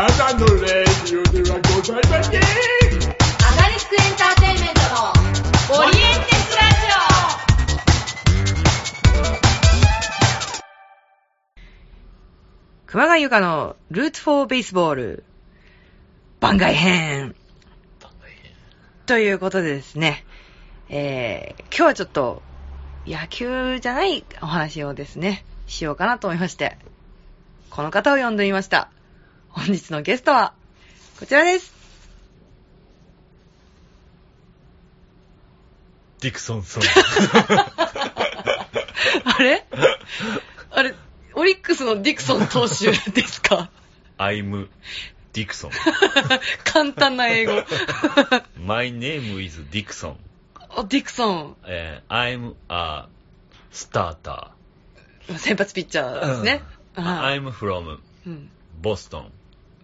ただのレディオではございませんアガリスクエンターテインメントのオリエンテスラジオ。熊谷由佳のルーツフォーベースボール。番外編。ということでですね、えー、今日はちょっと野球じゃないお話をですね、しようかなと思いまして、この方を呼んでみました。本日のゲストは、こちらです。ディクソンソン。あれ？あれ、オリックスのディクソン投手ですか？I'm ディクソン。簡単な英語。My name is Dixon. あディクソン、えー I'm a starter. 先発ピッチャーですね。はい I'm from うん、Boston.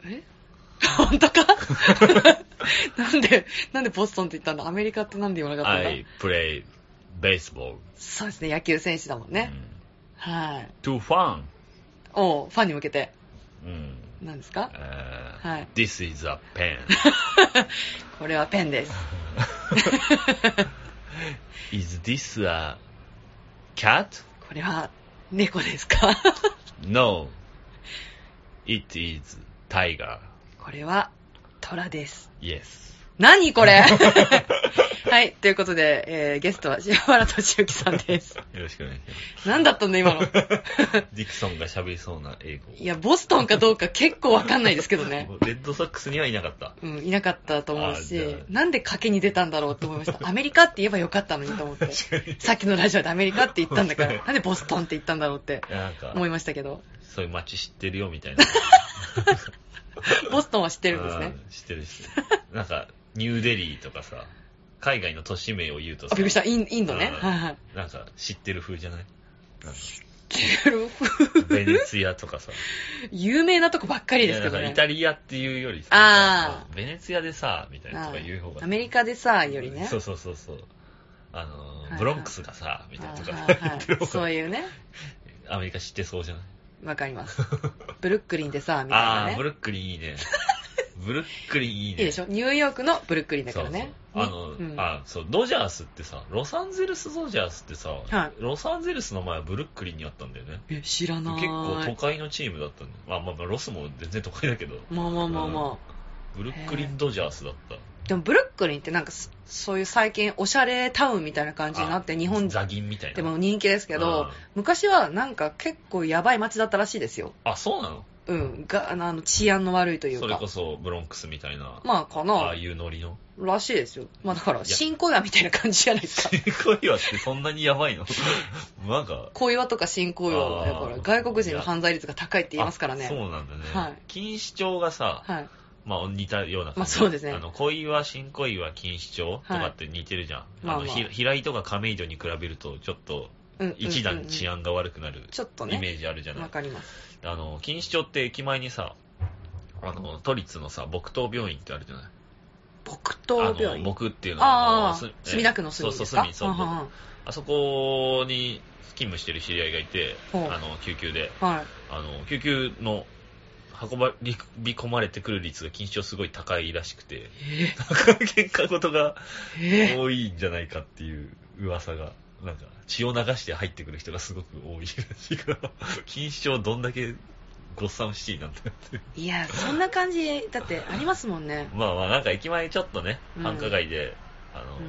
え？本当か？なんで、なんでボストンって言ったんだアメリカってなんで言わなかったんだ？I play baseball. そうですね、野球選手だもんね。はい。To fun. おうファンに向けて。うん何ですか？えーはい This is a pen. これはペンです。is this a cat? これは猫ですか？No. It is tiger. これは虎です。Yes. 何これ？はい、ということで、えーゲストは柴原敏之さんです。よろしくお願いします。何だったんだ今の？ディクソンが喋りそうな英語。いや、ボストンかどうか結構わかんないですけどね。レッドソックスにはいなかった。うん、いなかったと思うし、あなんで賭けに出たんだろうと思いました。アメリカって言えばよかったのにと思って。さっきのラジオでアメリカって言ったんだから、なんでボストンって言ったんだろうって思いましたけど、そういう街知ってるよみたいな。ボストンは知ってるんですね。うん知ってるし。なんか、ニューデリーとかさ、海外の都市名を言うとあ、さ、びっくりした。インインドね。なんか知ってる風じゃない？なんかテルフベネツィアとかさ。有名なとこばっかりですけどねイ。タリアっていうよりさ、あベネツィアでさ、みたいなとか言う方が。アメリカでさ、よりね。そうそうそうそう。あのブロンクスがさ、みたいなとかそういうね。アメリカ知ってそうじゃない？わかります。ブルックリンでさ、みたいなあブ。ルックリンいいね。ブルックリンいいね。いいでしょ？ニューヨークのブルックリンだからね。そうそうあの、うんあ、そう、ドジャースってさ、ロサンゼルスドジャースってさ、はいロサンゼルスの前はブルックリンにあったんだよね。え、知らない。結構都会のチームだったんだよ。まあまあまあ、ロスも全然都会だけど、まあまあまあまあ。ブルックリンドジャースだった。でもブルックリンってなんかそそういう最近おしゃれタウンみたいな感じになってあ日本ザギンみたいな。でも人気ですけどうん。昔はなんか結構やばい街だったらしいですよ。あ、そうなの？うん。があの治安の悪いというか。それこそブロンクスみたいな、まあかあな。あいうノリの？らしいですよ。まあだから新小岩みたいな感じじゃないですか。新小岩ってそんなにやばいの？なんか、小岩とか新小岩はだから外国人の犯罪率が高いって言いますからあねそうなんだね。はい。錦糸町がさ、はいまあ似たような感じ。まあそうですねあの、小岩、新小岩、錦糸町とかって似てるじゃん。まあまああの、ひ平井とか亀戸に比べると、ちょっと、一段治安が悪くなるちょっとイメねージあるじゃない。わかりますあの、錦糸町って駅前にさ、あの、都立のさ、木刀病院ってあるじゃない。木刀病あの院木っていうのは、ああす墨田区の隅そうそう、ですか隅、そう。うんうんうんあそこに勤務してる知り合いがいて、あの、救急で。はいあの、救急の運ばり込まれてくる率が錦糸町すごい高いらしくて、え喧嘩事が多いんじゃないかっていう噂が、なんか血を流して入ってくる人がすごく多いらしいから、錦糸町どんだけゴッサムシティなんだよって。いやそんな感じだってありますもんね。まあまあなんか駅前ちょっとね、うん。繁華街で、あの、う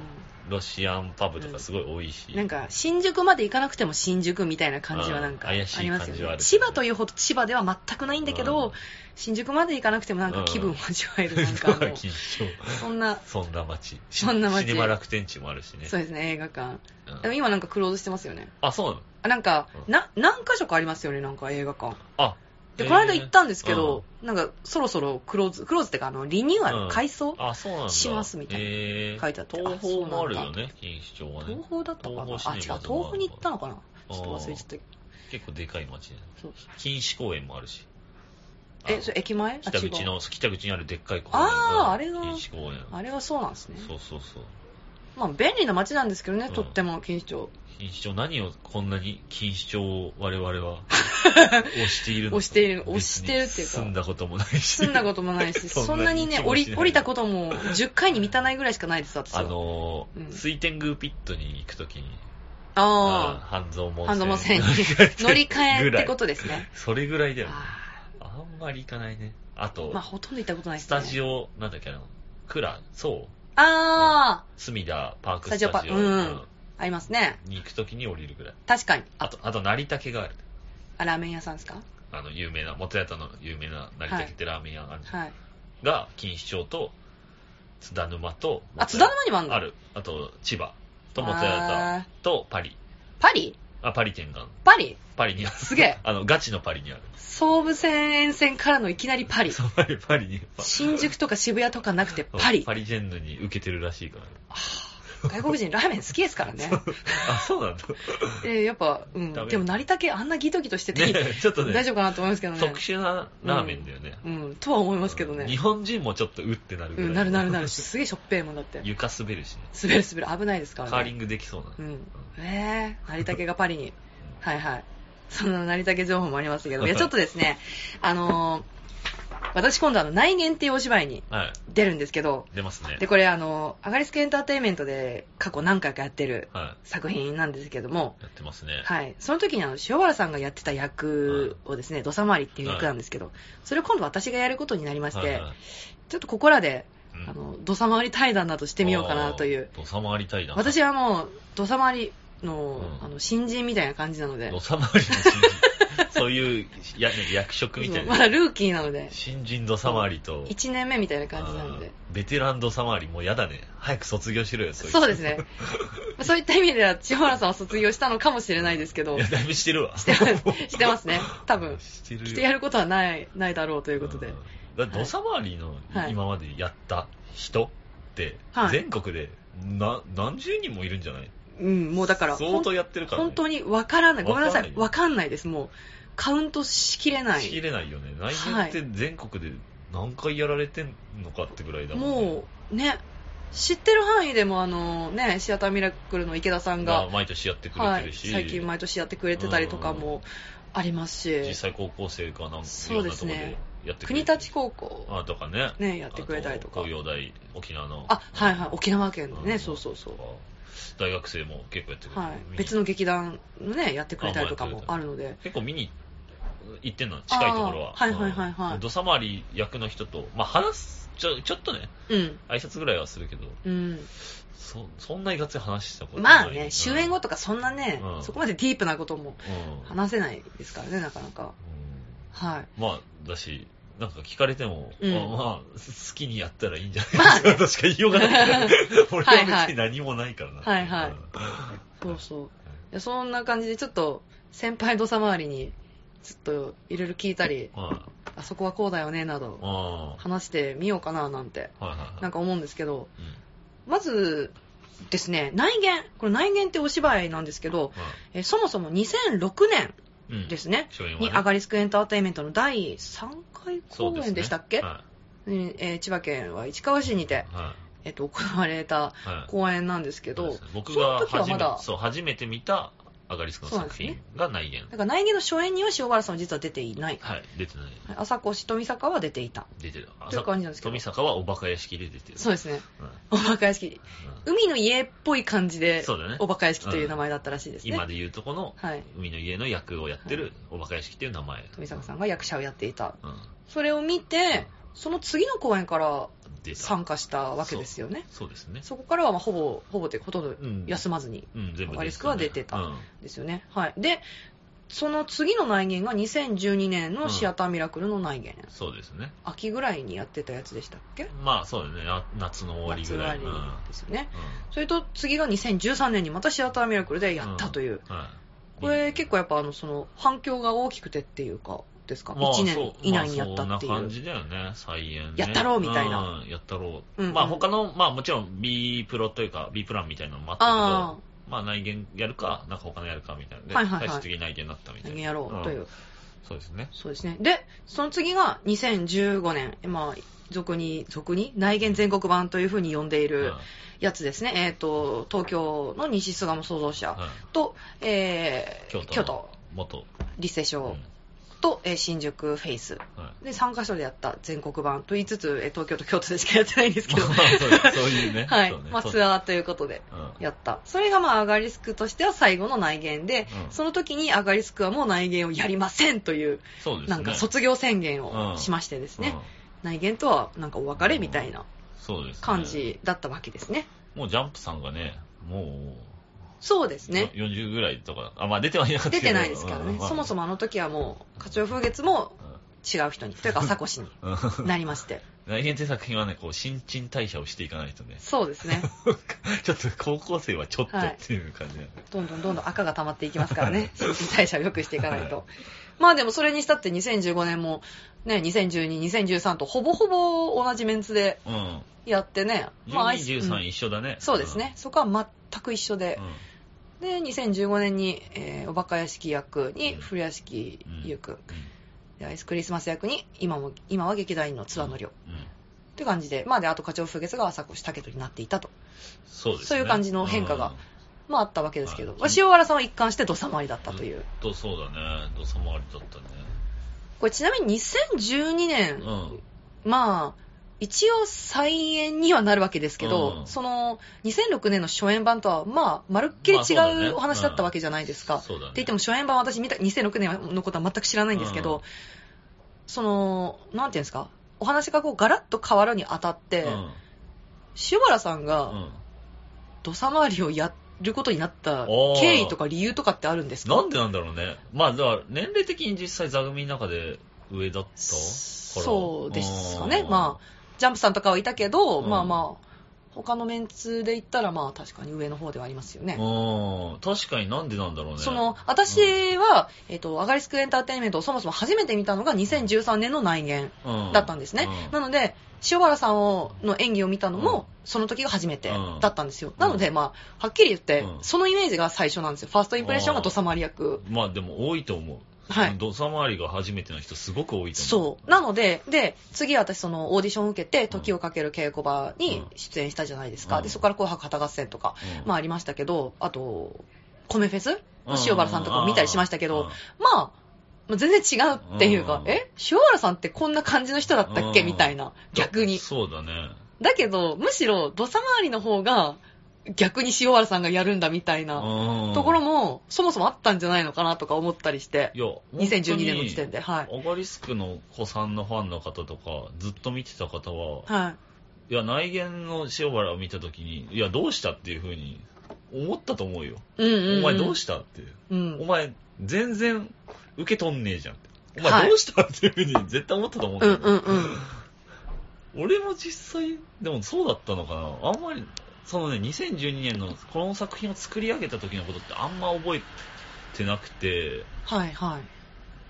ロシアンパブとかすごい多いし、ん。なんか新宿まで行かなくても新宿みたいな感じはなんかありますよね感じはある千葉というほど千葉では全くないんだけど、うん。新宿まで行かなくてもなんか気分を味わえるなんか。そんなそんな街。そんな街。シネマ楽天地もあるしね。そうですね映画館。うん。でも今なんかクローズしてますよね。あ、そうなの？あなんか、うん。な何箇所かありますよねなんか映画館。あ、で、えーこの間行ったんですけど、なんかそろそろクローズクローズってかあのリニューアル、うん。改装あ、そうなんだ。しますみたいなえー。書いてあって東宝もあるよね、錦糸町はね。東宝だったかな？あ違う東宝に行ったのかな？ちょっと忘れちゃった。結構でかい街ね。そう。錦糸公園もあるし。えそれ駅前？北口の、北口にあるでっかい公園あーあれが錦糸公園。あれはそうなんですね。そうそうそう。まあ便利な街なんですけどね、うん。とっても錦糸町。錦糸町何をこんなに錦糸町を我々は 押している押している押してるっていうか住んだこともないし。住んだこともないし、そんなにね、降り、降りたことも10回に満たないぐらいしかないです。あのーうん水天宮ピットに行くときに、あ半蔵門あ、半蔵門線に乗り換えってことですね。それぐらいだよね。ああんまり行かないね。あと、ーまあ、ほとんど行ったことないですスね。タジオ、なんだっけな、クラ、そう、あ隅田パークスタジオスタジオパうんあ、ありますね。に行くときに降りるぐらい。確かに。あと、あと、成竹がある。あ、ラーメン屋さんですか？あの、有名な、元屋の有名な成竹ってラーメン屋があるじゃんはい。が、錦糸町と、津田沼と、あ、津田沼にもあんの？ある。あと、千葉と元あ屋とパリ。パリ？あ、パリ天眼。パリ？パリにある。すげえ あの、ガチのパリにある。総武線沿線からのいきなりパリ。そうパリ、パリに。新宿とか渋谷とかなくてパリパ。リジェンヌに受けてるらしいから。外国人ラーメン好きですからね。あ、そうなんだ。えーやっぱ、うん。でも成竹あんなギトギトしてて、ねちょっとね、大丈夫かなと思いますけどね。特殊なラーメンだよね。うん、とは思いますけどね。日本人もちょっとうってなるぐらい。うん、なるなるなる。すげえしょっぺーもんだって。床滑るしね。滑る滑る。危ないですからね。カーリングできそうな。うん。えー、成竹がパリに。はいはい。その成竹情報もありましたけど、いや、ちょっとですね、あのー私今度あの、内言っていうお芝居にはい。出るんですけど、出ますね。で、これあの、アガリスクエンターテインメントで過去何回かやってるは作品なんですけども、い。やってますね。はい。その時にあの、塩原さんがやってた役をですね、土佐回りっていう役なんですけど、それを今度私がやることになりまして、はいはいちょっとここらで、うんあの、土佐回り対談などしてみようかなという。土佐回りたいな。私はもう、土佐回りの、うんあの、新人みたいな感じなので、土佐回りの新人。そういうや、ね、役職みたいな。まだルーキーなので、新人土佐回りと、1年目みたいな感じなので、ベテラン土佐回り、もうやだね。早く卒業しろよ、そうですね。。まあそういった意味では、千原さんは卒業したのかもしれないですけど。いや、、だいぶしてるわ。してます。してますね。多分。してる。よ。してやることはない、ないだろうということで。土佐回りのはい。今までやった人ってはい、全国でな何十人もいるんじゃない？うん、もうだから、相当やってるから、ね。本当にわからない。ごめんなさい。わわかんないです。もう、カウントしきれなしきい。れないよね。内面って全国で何回やられてんのかってぐらいだもんね。もう、ね、知ってる範囲でも、あの、ね、シアターミラクルの池田さんが、が毎年やってくれはい、てるし、最近毎年やってくれてたりとかもありますし、実際高校生かなんかいそうですろんなところでね国立高校、あとかね。ねやってくれたりとかあ東洋大、沖縄の。あ、はいはい、沖縄県でね、んそうそうそう。。大学生も結構やってくれてる。はい、別の劇団のね、やってくれたりとかもあるので、結構見に行ってんの、近いところは。はいはいはいはい。うん。土佐回り役の人と、まあ話す、ちょ、ちょっとね、うん、挨拶ぐらいはするけど、うん。そ、そんなにがっつり話したことない。まあね、終演後とかそんなね、うん。そこまでディープなことも話せないですからね、なかなか。うん。はい。まあ、だし、なんか聞かれても、うんまあ、まあ好きにやったらいいんじゃない？まあね としか言いようがない。俺はいは別に何もないからな。はいはいうんそうそう。そんな感じで、ちょっと、先輩土佐回りに、ちょっと、いろいろ聞いたり、はいあそこはこうだよね、など、あ話してみようかな、なんて、あ。はいはいはい。なんか思うんですけど、うんまずですね、内言。これ内言ってお芝居なんですけど、えそもそも2006年うんですね、初演はねにアガリスクエンターテインメントの第3回公演でしたっけ？はうんえー千葉県は市川市にて、い。はいえっと、行われたはい公演なんですけど、そうですね僕が初め時はまだ、そう初めて見たアガリスクの作品が内言。だから内言の初演には塩原さんは実は出ていない。はい、出てない。はい朝越富坂は出ていた。出てる。という感じなんですけど富坂はおバカ屋敷で出てる。そうですね。うんおバカ屋敷。うん海の家っぽい感じで、そうだねおバカ屋敷という名前だったらしいですね。今で言うとこのはい。海の家の役をやってるおバカ屋敷っていう名前。富坂さんが役者をやっていた。うん。それを見て、その次の公演から。参加したわけですよね。そうですね。そこからはまあほぼ、ほぼというかほとんどうん休まずにうん、全部アガリスクは出てたうん。ですよね。はい。で、その次の内言が2012年のシアターミラクルの内言。そうですね。秋ぐらいにやってたやつでしたっけ？まあそうだね。な夏の終わりぐらい。うんですよね。うそれと次が2013年にまたシアターミラクルでやったという。んはいこれ結構やっぱあのその反響が大きくてっていうかですか、まあ1年以内にやったっていう、まあそんな感じだよね、再演ね。やったろうみたいな。うんやったろう。うんうん。まあ他の、まあもちろん B プロというか B プランみたいなのもあったけあど、まあ内言やるか、なんか他のやるかみたいな。で、はいはいはい。最終的に内言になったみたいな。何やろうという、ん。そうですね。そうですね。でその次が2015年。まあ俗に俗に？内言全国版というふうに呼んでいるやつですね、えっ、と東京の西巣鴨創造者はいと、えー京都の京都。元、立成賞と、えー新宿フェイス。はで、3カ所でやった全国版と言いつつ、えー東京と京都でしかやってないんですけど。そういうね はい。まあ、ツアーということでうんやった。それがまあ、アガリスクとしては最後の内言で、うんその時にアガリスクはもう内言をやりませんという、ね。なんか卒業宣言うんをしましてですね、うん内言とはなんかお別れみたいな。感じだったわけですね。もうジャンプさんがね、もそうですう、ね。40ぐらいとか、あ、まあ出てはいなかったけど出てないですからね。そもそも。もあの時はもう、花鳥風月も違う人に、というか朝越にうんうんなりまして。来年って作品はね、こう、新陳代謝をしていかないとね。そうですね。ちょっと高校生はちょっとっていう感じなんで。どんどんどんどん赤が溜まっていきますからね。新陳代謝を良くしていかないと。まあでもそれにしたって2015年も、ね、2012、2013とほぼほぼ同じメンツでうん。やってね。まあアイス12、13うん一緒だね。そうですね。そこは全く一緒でう。ん。で、2015年に、えーおバカ屋敷役にうん古屋敷優くん。うん。で、アイスクリスマス役に今も、今は劇団員の津和のりょ。うん。って感じで、まあで、あと花鳥風月が朝越武人になっていたと。そうですね。そういう感じの変化がうんまああったわけですけど、はいまあ塩原さんは一貫して土佐回りだったという。とそうだね。土佐回りだったね。これちなみに2012年、うん。まあ、一応再演にはなるわけですけど、うんその2006年の初演版とは、まあ、まるっきり違うお話だったわけじゃないですか。そうだねって言っても初演版は私見た2006年のことは全く知らないんですけど、うんその、なんていうんですか、お話がこうガラッと変わるにあたって、うん。塩原さんうがん。土佐回りをやることになった経緯とか理由とかってあるんですか？なんでなんだろうね。まあ、だから、年齢的に実際座組の中で上だったから。そうですかね。うんまあ、ジャンプさんとかはいたけど、うんまあまあ、他のメンツで言ったら、まあ確かに上の方ではありますよね。うん。確かになんでなんだろうね。その、私は、えっ、と、アガリスクエンターテインメントをそもそも初めて見たのが2013年の内言うんだったんですね。うんなので、塩原さんをの演技を見たのも、その時が初めてだったんですよ。なので、まあ、はっきり言って、うんそのイメージが最初なんですよ。ファーストインプレッションが土佐回り役。まあでも多いと思う。はい土佐回りが初めての人すごく多いと思う。そう。なので、で、次私そのオーディションを受けて、時をかける稽古場に出演したじゃないですか。うんで、そこから紅白旗合戦とか、うんまあありましたけど、あと、米フェス？うん塩原さんとかも見たりしましたけど、うんまあ、まあ全然違うっていうか、うんえ？塩原さんってこんな感じの人だったっけ？うんみたいな、逆に。そうだね。だけど、むしろ土佐回りの方が、逆に塩原さんがやるんだみたいなうんところも、そもそもあったんじゃないのかなとか思ったりしてい、や、2012年の時点で、はい。アガリスクの子さんのファンの方とか、ずっと見てた方は、はい。いや、内言の塩原を見たときに、いや、どうしたっていうふうに思ったと思うよ。うんうん、うん。お前どうしたって。うんお。前、全然受け取んねえじゃんって。おはい前どうしたっていうふうに絶対思ったと思うんだうんよ、うんうん。俺も実際、でもそうだったのかな。あんまり、そのね、2012年のこの作品を作り上げた時のことってあんま覚えてなくて、はいはい。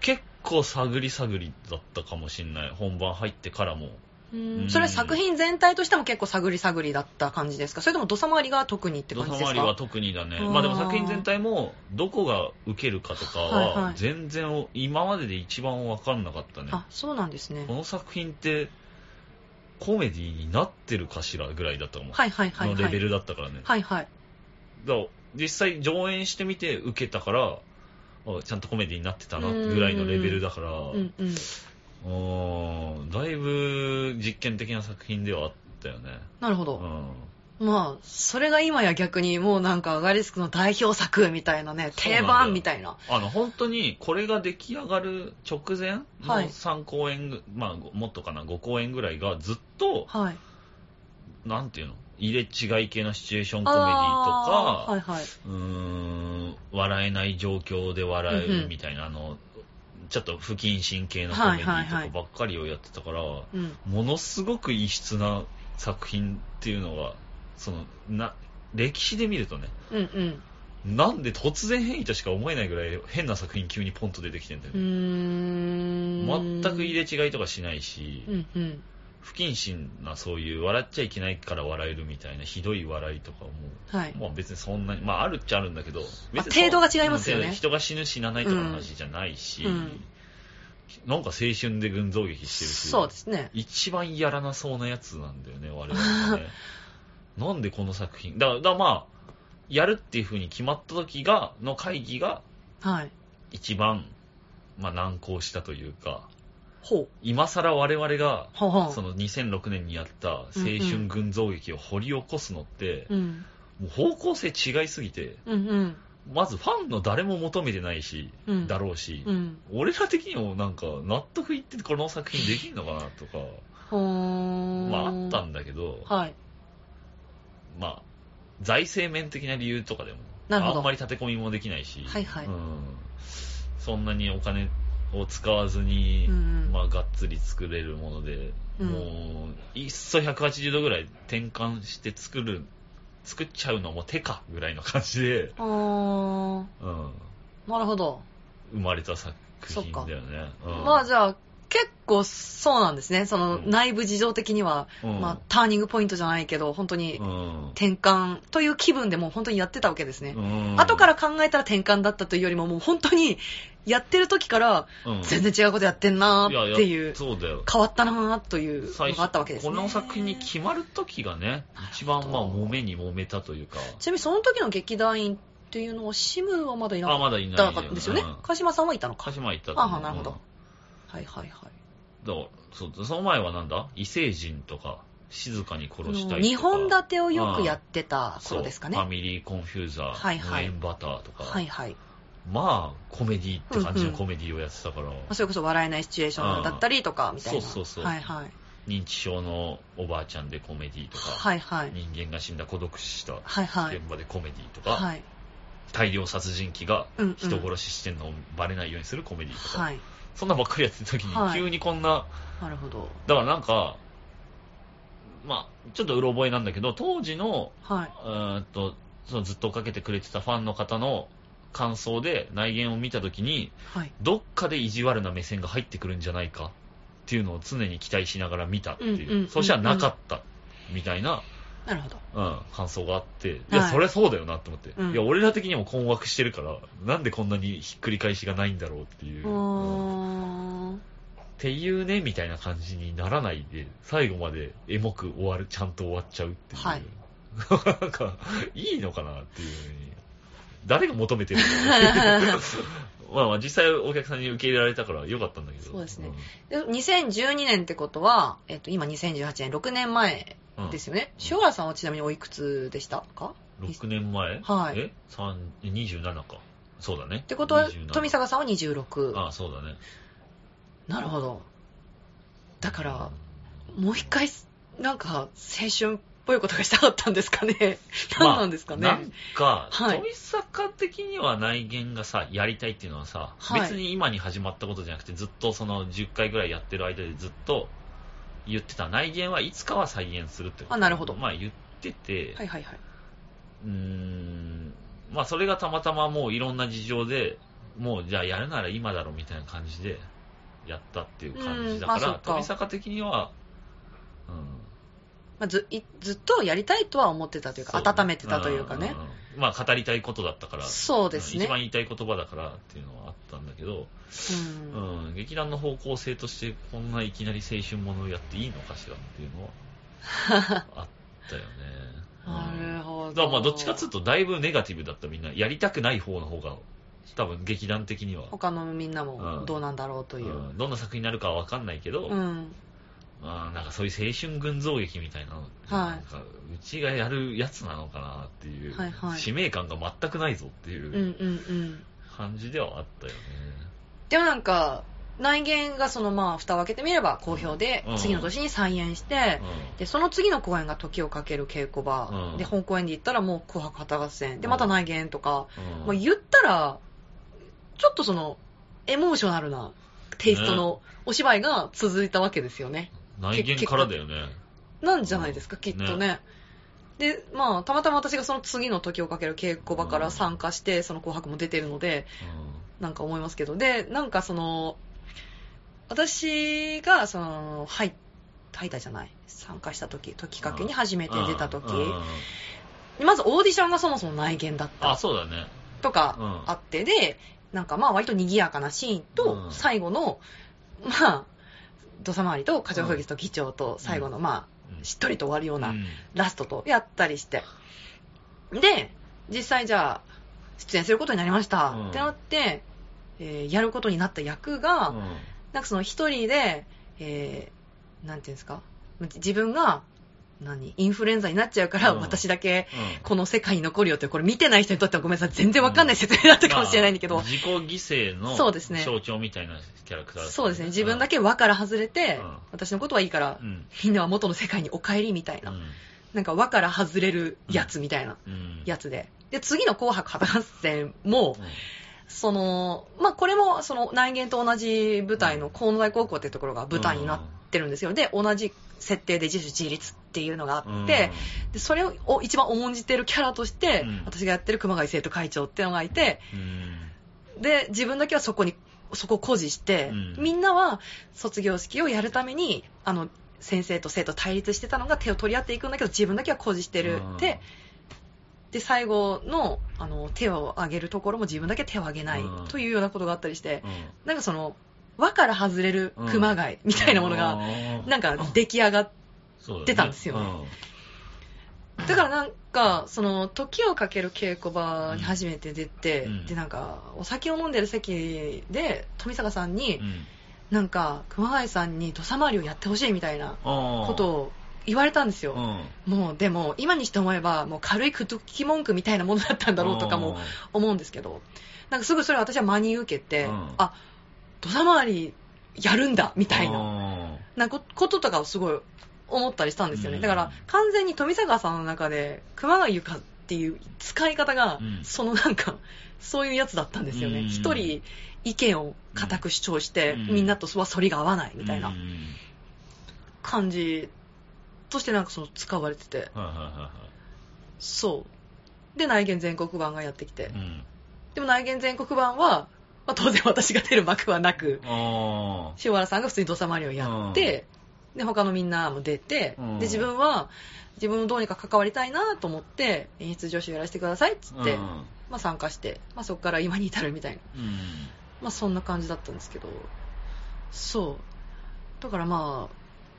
結構探り探りだったかもしんない。本番入ってからも。うんそれは作品全体としても結構探り探りだった感じですか？それとも土佐回りが特にってド感じですか？サ回りは特にだね。まあでも作品全体も、どこが受けるかとかはいは、はい全然今までで一番わかんなかったね。あ、そうなんですねこ。の作品って、コメディになってるかしらぐらいだと思う。はいはいはいはい。のレベルだったからね。はいはい。だから実際上演してみて受けたから、あちゃんとコメディになってたなぐらいのレベルだから、うんうんだいぶ実験的な作品ではあったよね。なるほど。うん。まあ、それが今や逆にもうなんかアガリスクの代表作みたいなね、定番みたいな。あの、本当にこれが出来上がる直前のはい3公演ぐ、まあ、ごもっとかな、5公演ぐらいがずっと、はい。なんていうの？入れ違い系のシチュエーションコメディとか、はいはい。うーん、笑えない状況で笑えうみたいな、あの、ちょっと不謹慎系のコメデはいはいはいィとかばっかりをやってたから、うん。ものすごく異質な作品っていうのが、その、な、歴史で見るとね、うんうん。なんで突然変異としか思えないぐらい変な作品急にポンと出てきてんだよね。ん。全く入れ違いとかしないし、うんうん。不謹慎なそういう笑っちゃいけないから笑えるみたいなひどい笑いとかも、はい。まあ別にそんなに、まああるっちゃあるんだけど、程度が違いますよねうん人が死ぬ死なないとかの話じゃないし、うんうんなんか青春で群像劇してるし、そうですね。一番やらなそうなやつなんだよね、我々はね。なんでこの作品、だだまあ、やるっていう風に決まった時が、の会議がはい。一番まあ、難航したというか、ほう。今更我々が、ほうほう。その2006年にやった青春群像劇を掘り起こすのって、うん。もう方向性違いすぎて、うんうん。まずファンの誰も求めてないし、うんだろうし、うん。俺ら的にもなんか納得いってこの作品できんのかなとか、ほ。まああったんだけど、はい。まあ、財政面的な理由とかでも、なるほど。あんまり立て込みもできないし、はいはい。うん、そんなにお金を使わずに、うんうん。まあ、がっつり作れるもので、うん。もう、いっそ180度ぐらい転換して作る、作っちゃうのも手かぐらいの感じで。うん、なるほど。生まれた作品だよね。うん。まあじゃあ、結構そうなんですね。そのうん内部事情的には、うんまあターニングポイントじゃないけど、本当にうん転換という気分でもう本当にやってたわけですね。うん後から考えたら転換だったというよりももう本当にやってる時からうん全然違うことやってんなーっていう、やそうだよ。変わったなーというのがあったわけですね。この作品に決まる時がね、一番まあ揉めに揉めたというか、ちなみにその時の劇団員っていうのはシムはまだいなかあ、っまだいないたんですよねうん。鹿島さんはいたのか。鹿島行ったああなるほどうんはいはいはい。だからそうその前はなんだ？異星人とか、静かに殺したいとか。2本立てをよくやってたそう頃ですかね。ファミリーコンフューザー、はいはい無縁バターとか、はいはい。まあ、コメディって感じのコメディをやってたから、まあそれこそ笑えないシチュエーションだったりとかみたいな。そうそうそうはいはい。認知症のおばあちゃんでコメディとか、はいはい。人間が死んだ孤独死したはいはい。現場でコメディとか、はい。大量殺人鬼がうんうん人殺ししてんのをバレないようにするコメディとか、はい。そんなばっかりやってる時にはい急にこんな、なるほど。だからなんか、まあ、ちょっとうろ覚えなんだけど、当時の、はい。んと、そのずっと追っかけてくれてたファンの方の感想で内言を見た時に、はい。どっかで意地悪な目線が入ってくるんじゃないかっていうのを常に期待しながら見たっていう。うんうんうんそしたらなかった。みたいな、なるほど。うん、感想があって、いや、はいそりゃそうだよなって思って、うんいや、俺ら的にも困惑してるから、なんでこんなにひっくり返しがないんだろうっていう。う。っていうね、みたいな感じにならないで、最後までエモく終わる、ちゃんと終わっちゃうっていう。はい なんか、いいのかなっていうふうに。誰が求めてるの？まあまあ実際お客さんに受け入れられたからよかったんだけど。そうですねで2012年ってことは、えっと、今2018年、6年前うん。ですよね。塩原さんはちなみにおいくつでしたか？6年前？はいえ？三27か。そうだね。っってことは、27富坂さんは26。ああ、そうだね。なるほど。だから、もう一回、なんか、青春っぽいことがしたかったんですかね。何なんですかね。まあなんか、はい富坂的には内言がさ、やりたいっていうのはさ、はい別に今に始まったことじゃなくて、ずっとその10回ぐらいやってる間でずっと言ってた内言はいつかは再現するってことあなるほどまあ言ってて、はいはいはい。うーん、まあそれがたまたまもういろんな事情で、もうじゃあやるなら今だろみたいな感じでやったっていう感じだから、うんまあ富坂的には、うん、まあ、ずいずっとやりたいとは思ってたというか、そう温めてたというかね。ん。んうん。まあ語りたいことだったから、そうですね。一番言いたい言葉だからっていうのはあったんだけど、うん。うん、劇団の方向性としてこんないきなり青春ものをやっていいのかしらっていうのは あったよね。うん。なるほど。だからまあどっちかっつうとだいぶネガティブだったみんな、やりたくない方の方が、多分劇団的には、他のみんなうんもどうなんだろうという。うん。どんな作品になるかはわかんないけど、うん。まあなんかそういう青春群像劇みたいなの、はい。なんかうちがやるやつなのかなっていう、はいはい。使命感が全くないぞっていう。うんうんうん。感じではあったよね。でもなんか、内言がそのまあ、蓋を開けてみれば好評で、うん。次の年に再演して、で、その次の公演が時をかける稽古場、うん。で、本公演で行ったらもう紅白旗合戦、で、また内言とか、うん。まあ、言ったら、ちょっとその、エモーショナルなテイストのお芝居が続いたわけですよね。内見からだよね。なんじゃないですか、きっとね。で、まあ、たまたま私がその次の時をかける稽古場から参加して、その紅白も出てるので、なんか思いますけど、で、なんかその、私が、その、入っ入ったじゃない、参加した時、時かけに初めて出た時、まずオーディションがそもそも内見だっあ、たそうだね。とかうん。あって、で、なんかまあ割と賑やかなシーンうと、ん。最後の、まあ、土佐回りと課長風月と議長と最後のまうん。あ、しっとりと終わるようなうん。ラストとやったりして。で、実際じゃあ、出演することになりました。うん。ってなって、えーやることになった役が、うん。なんかその一人で、えーなんていうんですか、自分が、何、インフルエンザになっちゃうから、うん。私だけ、うん。この世界に残るよって、これ見てない人にとってはごめんなさい、全然わかんない説明だったかもしれないんだけど、まあ自己犠牲のそうですね。象徴みたいなキャラクターだったそうですね、自分だけ輪から外れて、うん。私のことはいいから、うん。みんなは元の世界にお帰りみたいな、うん。なんか輪から外れるやつみたいなうん。やつで。で、次の紅白歌合戦も、うん。その、まあ、これも、その、内言と同じ舞台の河野大高校っていうところが舞台になってるんですよ。で、同じ設定で自主自立っていうのがあって、で、それを一番重んじてるキャラとして、うん。私がやってる熊谷生徒会長っていうのがいて、うん。で、自分だけはそこに、そこを誇示して、うん。みんなは卒業式をやるために、あの、先生と生徒対立してたのが手を取り合っていくんだけど、自分だけは誇示してる。うん。で、で、最後の、あの、手を挙げるところも自分だけ手を挙げないうん。というようなことがあったりして、うん。なんかその、輪から外れる熊谷みたいなものが、うん。なんか出来上がっそうだね出たんですよねだからなんか、その、時をかける稽古場に初めて出て、うん。で、なんか、お酒を飲んでる席で、富坂さんに、うん。なんか、熊谷さんに土佐回りをやってほしいみたいなこことを言われたんですよ。うん。もう、でも、今にして思えば、もう軽い口説き文句みたいなものだったんだろうとかも思うんですけど、なんかすぐそれ私は真に受けて、うん。あ、土佐回りやるんだ、みたいな、ななんかこととかをすごい思ったりしたんですよね。うん。だから、完全に富坂さんの中で、熊谷ゆかっていう使い方が、うん。そのなんか、そういうやつだったんですよね。うん。一人、意見を固く主張して、うん。みんなとは反りが合わないみたいなうん。感じとしてなんかその使われてて、そう。で、内言全国版がやってきて。でも内言全国版は、まあ、当然私が出る幕はなく、あ塩原さんが普通に土佐回りをやって、で、他のみんなも出て、うんで、自分は、自分もどうにか関わりたいなと思って、演出助手やらせてくださいっつって、うんまあ参加して、まあそこから今に至るみたいな。うんまあそんな感じだったんですけど、そう。だからま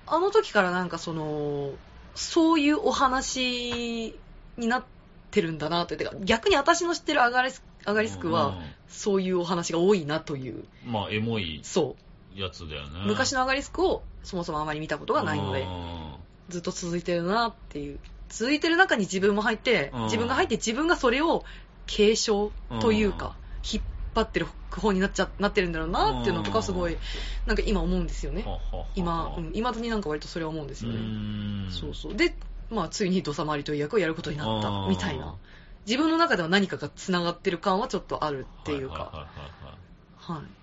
あ、あの時からなんかその、そういうお話になってるんだなという、てか逆に私の知ってるアガリスアガリスクは、そういうお話が多いなという、うんまあエモいそう。やつだよね昔のアガリスクをそもそもあまり見たことがないので、ずっと続いてるなっていう。続いてる中に自分も入ってうん、自分が入って自分がそれを継承というか、引っ張ってる句法になっちゃ、なってるんだろうなっていうのとかすごい、なんか今思うんですよね。今、うん、未だになんか割とそれは思うんですよね。そうそう。で、まあ、ついに土佐回りという役をやることになった、みたいな。自分の中では何かが繋がってる感はちょっとあるっていうか。はい。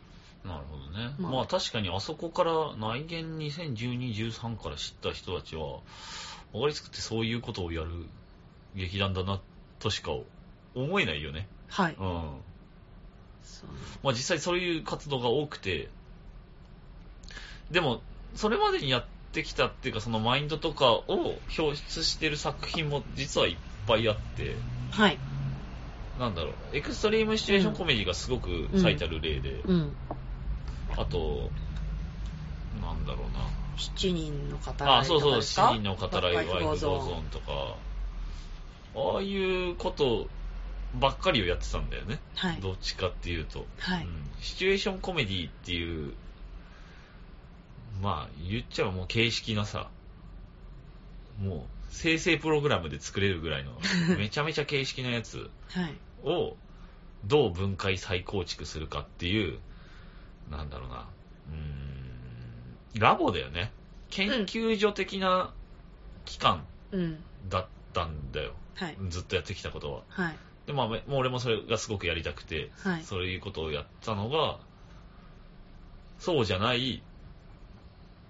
なるほどね。まあまあ確かにあそこから内見2012、13から知った人たちは、わかりつくってそういうことをやる劇団だなとしか思えないよね。はい。うん。まあ実際そういう活動が多くて、でも、それまでにやってきたっていうか、そのマインドとかを表出してる作品も実はいっぱいあって、はい。なんだろう、エクストリームシチュエーションコメディがすごく最たる例で、うん。あと、なんだろうな、7人の方あ、そうそう、とかですか7人の語らいワイフゴーゾーンとか、ああいうことばっかりをやってたんだよね。はい。どっちかっていうと。はいうんシチュエーションコメディっていう、まあ、言っちゃえばもう形式なさ、もう生成プログラムで作れるぐらいの、めちゃめちゃ形式なやつはい。をどう分解再構築するかっていう、なんだろうな、うーん、ラボだよね。研究所的な機関うん。だったんだよ。はい。ずっとやってきたことは。はい。で、まあ、めもう俺もそれがすごくやりたくて、はい。そういうことをやったのが、そうじゃない、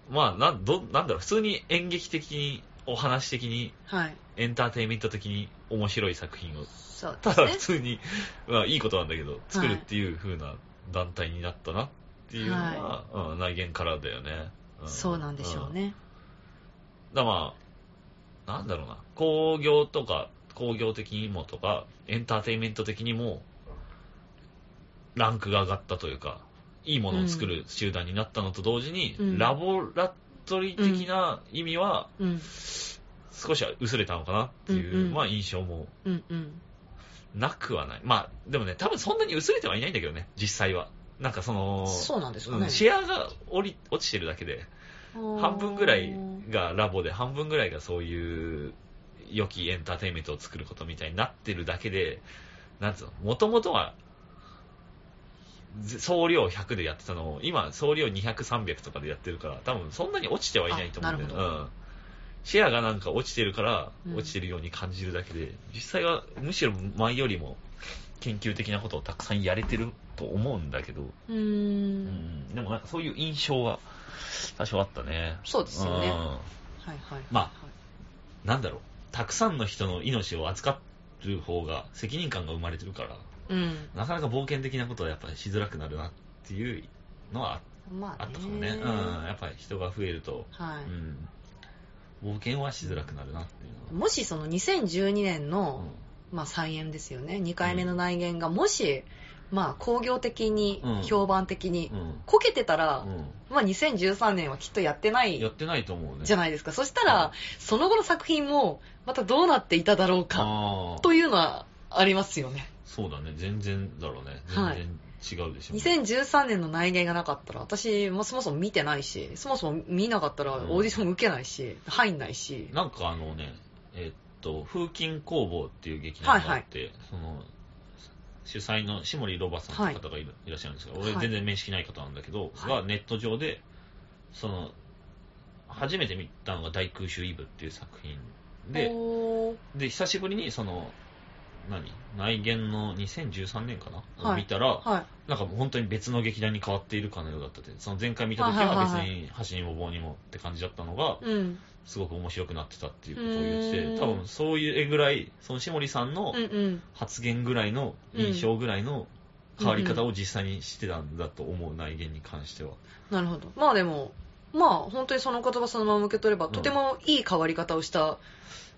まあ、なん、ど、なんだろう、普通に演劇的に、お話的に、はい。エンターテインメント的に面白い作品を、そうただ普ですね。通に、まあいいことなんだけど、作るっていう風な団体になったなっていうのは、うん、内見からだよね。そうなんでしょう。ね。だからまあ、なんだろうな、工業とか、工業的にもとか、エンターテインメント的にも、ランクが上がったというか、いいものを作る集団になったのと同時に、うんラボラトリ的な意味はうん。少しは薄れたのかなっていう、うんうんまあ印象もうんうん。なくはない。まあ、でもね、多分そんなに薄れてはいないんだけどね、実際は。なんかその、そうなんですかね。うんシェアが降り落ちてるだけで、半分ぐらいがラボで、半分ぐらいがそういう良きエンターテインメントを作ることみたいになってるだけで、なんつうの、もともとは、ぜ総量100でやってたのを、今、総量200、300とかでやってるから、多分そんなに落ちてはいないと思うんだよあなるほうん。シェアがなんか落ちてるからう、ん。落ちてるように感じるだけで、実際はむしろ前よりも研究的なことをたくさんやれてると思うんだけど、うー。うんん、でもなんかそういう印象は多少あったね。そうですよねうんはいはい。まなんだろう、たくさんの人の命を扱る方が責任感が生まれてるから、うん。なかなか冒険的なことはやっぱりしづらくなるなっていうのはまあ、あったかもね。うん、やっぱり人が増えると、はうん、冒険はしづらくなるなっていうい。のは。もしその2012年うんの、まあ再演ですよね。2回目の内言が、もし、まあ工業的にうん、評判的に、うんこけてたら、うまあ2013年はきっとやってないん、やってないと思うね。じゃないですか。そしたら、その後の作品も、またどうなっていただろうか、ああ、というのはありますよね。そうだね、全然だろうね。はい全然違うでしょうね、2013年の内言がなかったら、私もそもそも見てないし、そもそも見なかったらうんオーディションも受けないし、入んないし。なんかあのね、えっと、風琴工房っていう劇団があって、その、主催の下森ロバさんという方がいらっしゃるんですけど、はい。俺全然面識ない方なんだけど、はい。がネット上で、その、初めて見たのが大空襲イブっていう作品で、で、久しぶりにその、何内言の2013年かな、はい。を見たら、はい。なんか本当に別の劇団に変わっているかのようだったって、その前回見た時はいはいははい。別に箸にも棒にもって感じだったのが、うん。すごく面白くなってたっていうことを言って多分そういうぐらい、その下森さんの。発言ぐらいの印象ぐらいの変わり方を実際にしてたんだと思う内言に関しては。なるほど。まあでも、まあ本当にその言葉そのまま受け取れば、うんとてもいい変わり方をした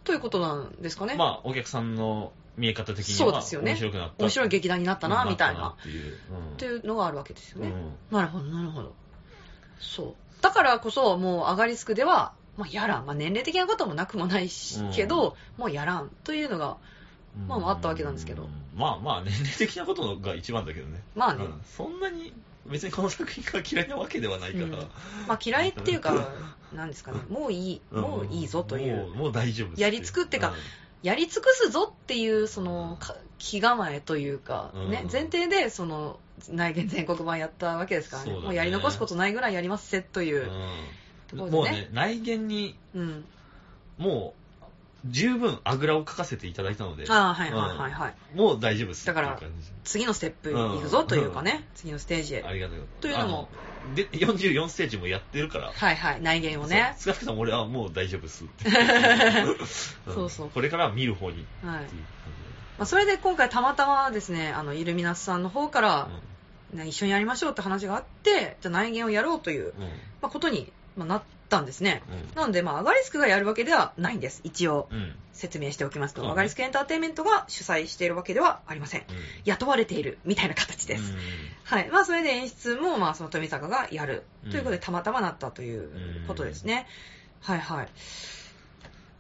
ということなんですかね。まあお客さんの見え方的にはそうですよね面白くなった。面白い劇団になったな、みたいな。っていう。というのがあるわけですよね。うんなるほど、なるほど。そう。だからこそ、もうアガリスクでは、まあ、やらん。まあ、年齢的なこともなくもないし、うん。けど、もうやらんというのが、うん。まあまああったわけなんですけど。うんまあまあ年齢的なことが一番だけどね。まあね。うん。そんなに別にこの作品が嫌いなわけではないから。う んまあ、嫌いっていうか、なんですかね、もういい、もういいぞという、もうもう大丈夫やり尽くってかやり尽くすぞっていう、その、か気構えというか、ねうん、前提で、その、内言全国版やったわけですからね。ね。もうやり残すことないぐらいやりますせというねんもうね、内言にうん。もう十分あぐらをかかせていただいたので、ああ、はいはいはいはい。うんもう大丈夫です。だから次のステップ行くぞというかね、次のステージへ。ありがとうというのもあので、44ステージもやってるから、はいはい、内言をね。少なくとも俺はもう大丈夫っすって。そうそうこれからは見る方に。はいまあ、それで今回たまたまですね、あの、イルミナスさんの方から感、ね、一緒にやりましょうって話があって、じゃあ内言をやろうという。まあ、ことに、まあ、なったんですね。うんなので、まあ、アガリスクがやるわけではないんです。一応。説明しておきますと、そうねアガリスクエンターテインメントが主催しているわけではありません。雇われているみたいな形です。うんはい。まあ、それで演出も、まあ、その富坂がやる。うんということで、たまたまなったということですね。はいはい。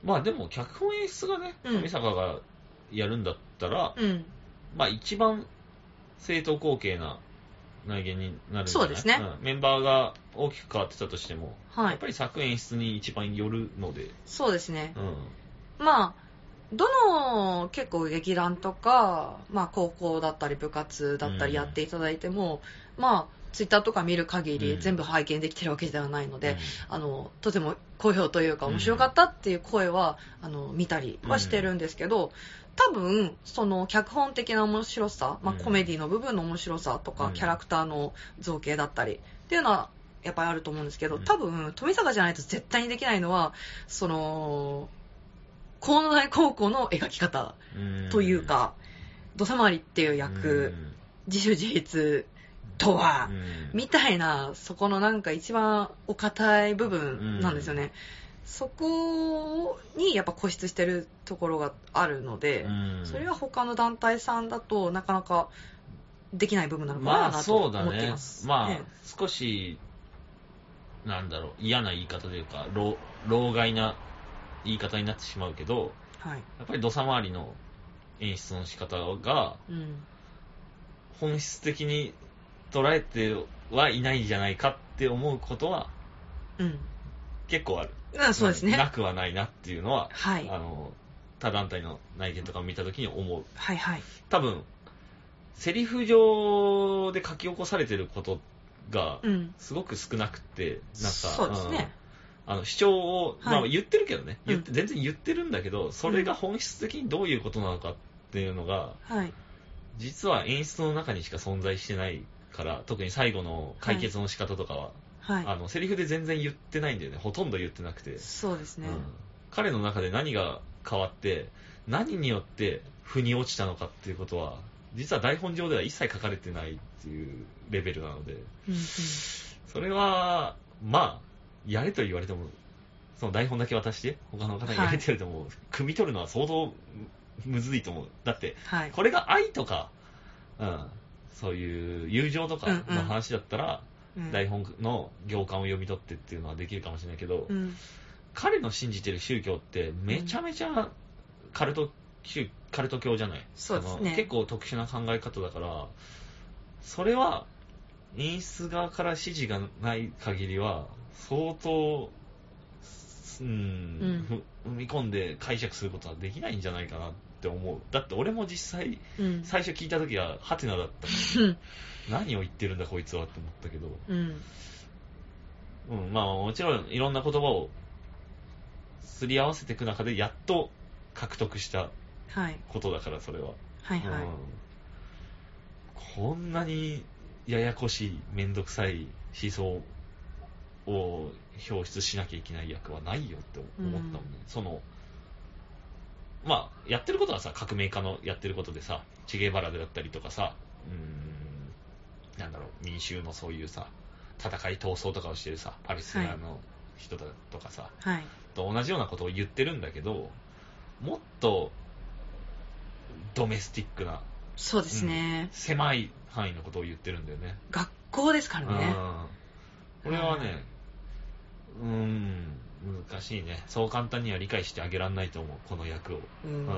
まあでも、脚本演出がね、うん富坂がやるんだったら、うん。まあ一番正当後継な内言になるんじゃない？そうですね。ん。メンバーが大きく変わってたとしても、はい。やっぱり作演出に一番よるので、そうですね。うん。まあ、どの結構劇団とか、まあ高校だったり部活だったりやっていただいても、まあ、ツイッターとか見る限りうん。全部拝見できてるわけではないので、うん。あの、とても好評というかうん面白かったっていう声は、あの、見たりはしてるんですけど、多分、その脚本的な面白さ、まあうんコメディの部分の面白さとか、うん。キャラクターの造形だったりっていうのは、やっぱりあると思うんですけど、うん。多分、富坂じゃないと絶対にできないのは、その、河野大高校の描き方うん。という、か、土佐回りっていう役、自主自立とはう、ん。みたいな、そこのなんか一番お堅い部分なんですよね。そこにやっぱ固執してるところがあるので、うんそれは他の団体さんだとなかなかできない部分なのかなまあと思っています。。まあね少し、なんだろう、嫌な言い方というか、老老害な言い方になってしまうけど、はい。やっぱり土佐回りの演出の仕方が、うん。本質的に捉えてはいないんじゃないかって思うことはうん。結構ある。あそうですね。なくはないなっていうのは、はいあの、他団体の内見とかを見たときに思う。はいはい。多分、セリフ上で書き起こされてることがうん。すごく少なくて、なんか、そうですね。うんあの主張を、はいまあ言ってるけどね、全然言ってるんだけど、それが本質的にどういうことなのかっていうのが、はい。実は演出の中にしか存在してないから、特に最後の解決の仕方とかは、はい。あのセリフで全然言ってないんだよね、ほとんど言ってなくて。そうですね。うん彼の中で何が変わって、何によって腑に落ちたのかっていうことは、実は台本上では一切書かれてないっていうレベルなので、うんうん。それは、まあ、やれと言われても、その台本だけ渡して、他の方にやれって言われても、汲み取るのは相当むずいと思う。だって、はい。これが愛とか、うん、そういう友情とかの話だったら、うん台本の行間を読み取ってっていうのはできるかもしれないけど、うん。彼の信じてる宗教ってめちゃめちゃカルト宗カルト教じゃない？そうですね。結構特殊な考え方だからそれは演出側から指示がない限りは相当うん、ふ踏み込んで解釈することはできないんじゃないかなって思うだって俺も実際うん。最初聞いた時はハテナだったうん。何を言ってるんだこいつはって思ったけどうん。うん、まあもちろんいろんな言葉をすり合わせていく中でやっと獲得したはい。ことだからそれは、はいはい。うん、こんなにややこしい面倒くさい思想を表出しなきゃいけない役はないよって思ったもんね、うんそのまあやってることはさ革命家のやってることでさチゲバラでだったりとかさうーんなんだろう民衆のそういうさ戦い闘争とかをしてるさパレスチナの人だとかさ、はい。と同じようなことを言ってるんだけどもっとドメスティックなそうですね。狭い範囲のことを言ってるんだよね。学校ですからね。うん。これはね、うーん、難しいね。そう簡単には理解してあげられないと思う、この役を。ううんん。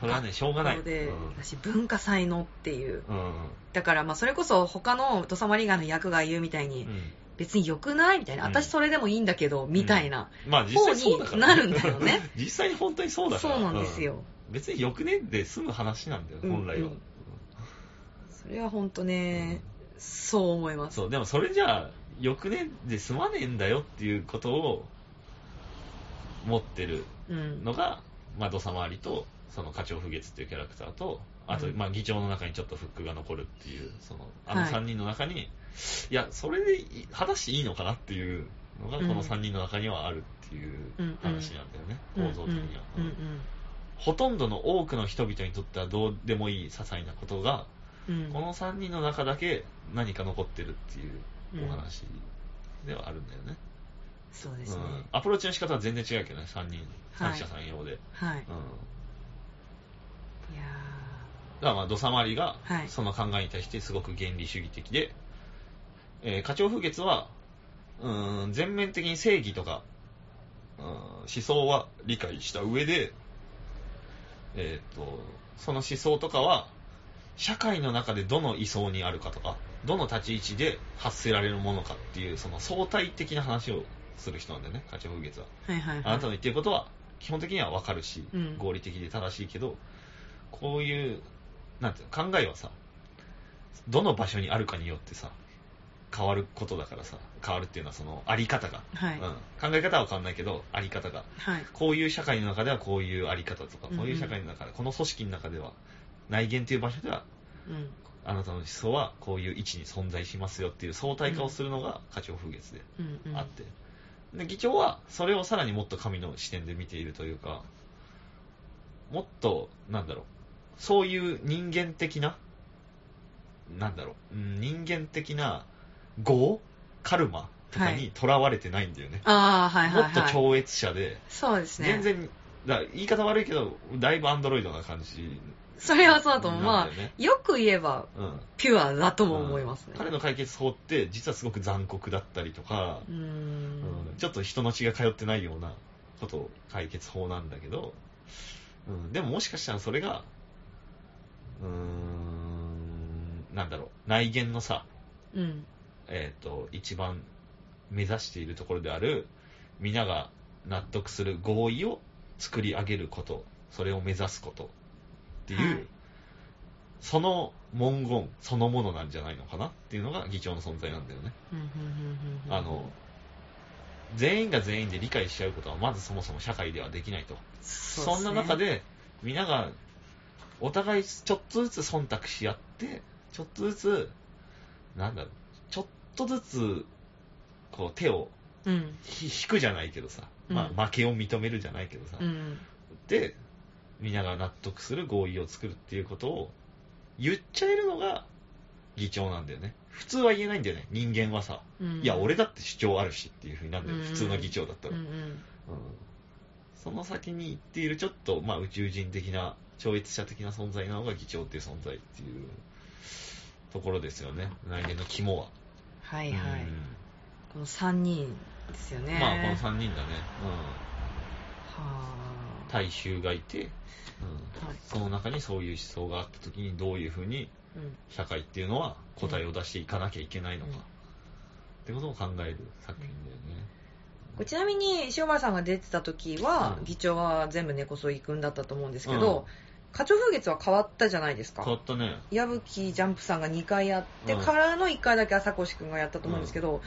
それはね、しょうがない。でうん私文化祭のっていう。うん。だからまあそれこそ他のドサマリガの役が言うみたいに、うん別に良くないみたいな、うん私それでもいいんだけど、みたいな。まあ方になるんだよね。実際に本当にそうだから。そうなんですよ。うん別によくねで済む話なんだよ、うん本来は。うんそれは本当ね、そう思います。そう、でもそれじゃあ、よくねで済まねえんだよっていうことを持ってるうん。のが、まあ、土佐回りと、その課長不月っていうキャラクターと、あと、うんまあ、議長の中にちょっとフックが残るっていう、その、あのはい3人の中に、い、や、それでいい果たしていいのかなっていうのが、こうんの3人の中にはあるっていううん話なんだよね、うん構造的には。うんうんほとんどの多くの人々にとってはどうでもいい些細なことが、うん。この3人の中だけ何か残ってるっていうお話ではあるんだよね。そうですね。うんアプローチの仕方は全然違うけどね、3人、はい三者三様で。はい。いうんやだからまあ、土佐回りがはいその考えに対してすごく原理主義的で、えー課長風月は、うーん、全面的に正義とか、うん思想は理解した上で、えっ、と、その思想とかは、社会の中でどの位相にあるかとか、どの立ち位置で発せられるものかっていう、その相対的な話をする人なんだよね、課長風月は。ーはいはいはい。あなたの言ってることは基本的には分かるし、うん合理的で正しいけど、こういう、なんていうの、考えはさ、どの場所にあるかによってさ、変わることだからさ、変わるっていうのはその、あり方が、はい。うん、考え方は変わんないけど、あり方が、はい。こういう社会の中ではこういうあり方とか、こういう社会の中で、この組織の中では、内見という場所では、うん。あなたの思想はこういう位置に存在しますよっていう相対化をするのが課長風月で。うんうん。で議長はそれをさらにもっと神の視点で見ているというかもっとなんだろうそういう人間的ななんだろううん人間的な業カルマとかにとらわれてないんだよね、ああ、はいはいはい。もっと超越者で、そうですね。全然だ言い方悪いけどだいぶアンドロイドな感じそれはそうだと思う。まあ、よく言えば、うん。ピュアだとも思いますね。彼の解決法って実はすごく残酷だったりとか、ちょっと人の血が通ってないようなことを解決法なんだけど、うん、でももしかしたらそれが、うーん、なんだろう、内見のさ、うん。えっ、と、一番目指しているところである、皆が納得する合意を作り上げること、それを目指すことっていう、はいその文言そのものなんじゃないのかなっていうのが議長の存在なんだよね。あの、全員が全員で理解し合うことはまずそもそも社会ではできないと。そうそんな中で、皆がお互いちょっとずつ忖度し合って、ちょっとずつ、なんだろう、ちょっとずつ、こう手をうん。ひ引くじゃないけどさ、まうんあ負けを認めるじゃないけどさ、うん。で、皆が納得する合意を作るっていうことを言っちゃえるのが議長なんだよね。普通は言えないんだよね、人間はさ。うん。いや、俺だって主張あるしっていう風になるんだよ、うん普通の議長だったら。うんうん。うんその先に行っているちょっと、まあ、宇宙人的な、超越者的な存在なのが議長っていう存在っていうところですよね。来年の肝は。はいはい。うんこの3人ですよね。まあ、この3人だね。はうん。大衆がいて、うんあ。はい。その中にそういう思想があった時にどういうふうにうん。社会っていうのは答えを出していかなきゃいけないのか、うんってことを考える作品だよね。これちなみに塩原さんが出てた時は、うん議長は全部根こそ行くんだったと思うんですけど、課長風月は変わったじゃないですか変わったね。矢吹ジャンプさんが2回やってうんからの1回だけ朝越くんがやったと思うんですけど、う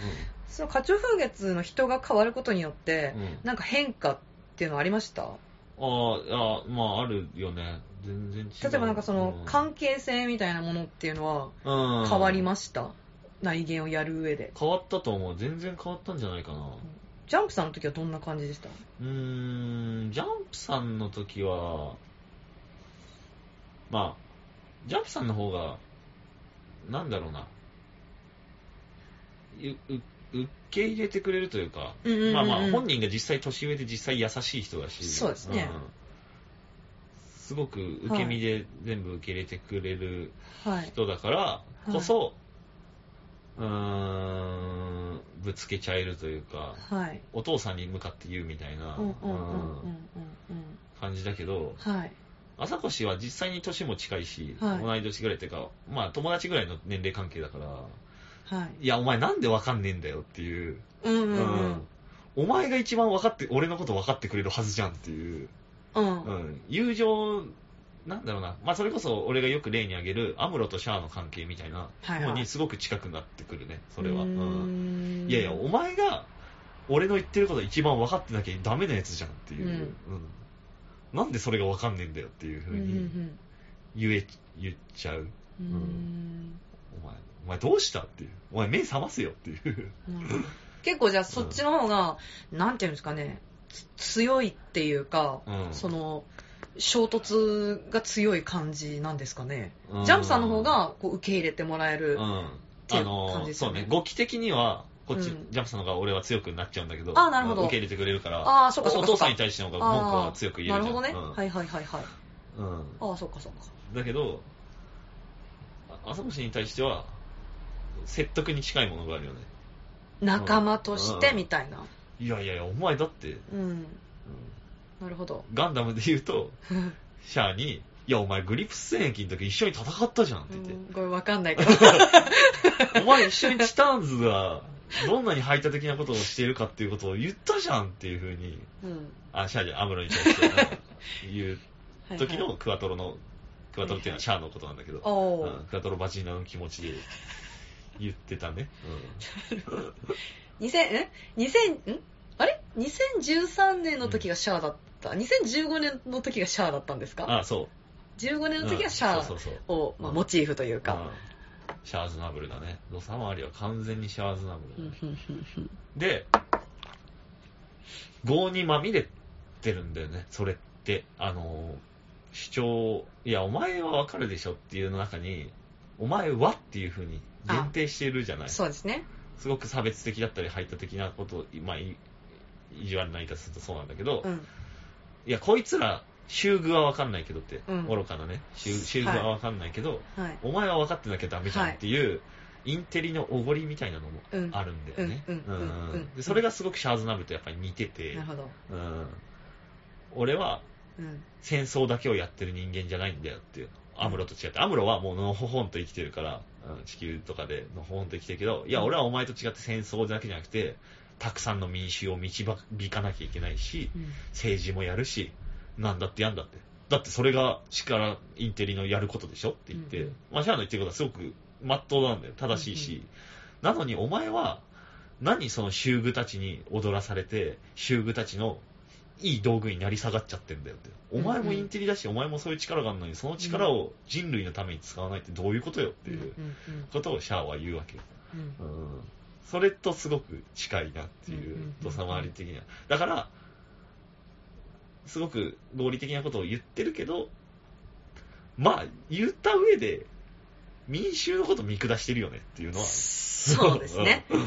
その課長風月の人が変わることによって、ん。うんなんか変化っていうのはありました？ああ、まあ、あるよね。全然違う。例えばなんかそのうん関係性みたいなものっていうのはうん変わりました、内言をやる上で変わったと思う。全然変わったんじゃないかな。ジャンプさんの時はどんな感じでした？うーん、ジャンプさんの時は、まあ、ジャンプさんの方が、なんだろうな、うう受け入れてくれるというか、うんうんうんうん。まあまあ、本人が実際年上で実際優しい人だし、そうですね。ん。すごく受け身で全部受け入れてくれるはい。人だからこそ、うーん、ぶつけちゃえるというか、はい。お父さんに向かって言うみたいな感じだけど、うんはい。朝越は実際に年も近いし、はい。同い年ぐらいっていうか、まあ友達ぐらいの年齢関係だから、はい。いや、お前なんでわかんねえんだよっていう、うんうんお前が一番分かって、俺のこと分かってくれるはずじゃんっていう、うん。うん、友情、なんだろうな、まあそれこそ俺がよく例に挙げるアムロとシャアの関係みたいなはいはい。のにすごく近くなってくるね、それは。うーうん。んいやいや、お前が俺の言ってること一番分かってなきゃダメなやつじゃんっていう、うん。うん。なんでそれが分かんねえんだよっていうふううんに言え、言っちゃう。うん。お前、お前どうしたっていう。お前目覚ますよっていう。うん。結構じゃあそっちの方が、なんていうんですかねつ強いっていうか、うん。その衝突が強い感じなんですかね、うん。ジャンプさんの方がこう受け入れてもらえる、うん。ていうあの感じですよね。そうね、語気的には、こっち、うん。ジャンプさんの方が俺は強くなっちゃうんだけど、あなるほど。受け入れてくれるから、あーそっかそっかお父さんに対しての方が文句は強く言えるなるほどね、うん。はいはいはい。はいうん。ああそっかそっか。だけど、あ朝越に対しては、説得に近いものがあるよね。仲間としてうん。みたいな。いやいやいや、お前だって、うん、うん。なるほど。ガンダムで言うと、シャアに、いや、お前グリプス戦役の時一緒に戦ったじゃんって言って。うん。これわかんないけど。お前一緒にチターンズがどんなに排他的なことをしているかっていうことを言ったじゃんっていうふうに、うん。あ、シャアじゃん、アムロに対してうん 言うはい時のはいクワトロの、クワトロっていうのはシャアのことなんだけど、うんクワトロバジーナの気持ちで言ってたね。2000え2000ん？あれ？2013年の時がシャアだった、2015年の時がシャアだったんですうん、か？あ、そう。15年の時がシャアを、まあ、モチーフというか、うん。シャアーズナブルだね。ロサマリは完全にシャアーズナブルだね。で、業にまみれてるんだよね、それって。あの、主張、いや、お前はわかるでしょっていうの中に、お前はっていう風に限定しているじゃない。そうですね。すごく差別的だったり排他的なことを、まあ、い意地悪な言い方するとそうなんだけど、うん。いや、こいつら、修具はわかんないけどって、うん。愚かなね、修修具はわかんないけど、はい。お前は分かってなきゃダメじゃんっていう、インテリのおごりみたいなのもうんあるんだよね。それがすごくシャーズナブルとやっぱり似てて。なる、ほど、うん。俺はうん。戦争だけをやってる人間じゃないんだよっていう。アムロと違って、アムロはもうのほほんと生きてるから、うん地球とかでのほほんと生きてるけど、いや、俺はお前と違って戦争だけじゃなくて、たくさんの民衆を導かなきゃいけないし、うん政治もやるし、なんだってやんだって。だってそれが力、インテリのやることでしょって言って、うんうんまあ、シャアの言ってることはすごく真っ当なんだよ。正しいし。なのにお前は、何その修具たちに踊らされて、修具たちのいい道具になり下がっちゃってんだよって。お前もインテリだし、お前もそういう力があるのに、その力を人類のために使わないってどういうことよっていうことをシャアは言うわけよ。うんうんそれとすごく近いなっていう土佐回り的には。だから、すごく合理的なことを言ってるけど、まあ、言った上で、民衆のこと見下してるよねっていうのは。そうですね。うん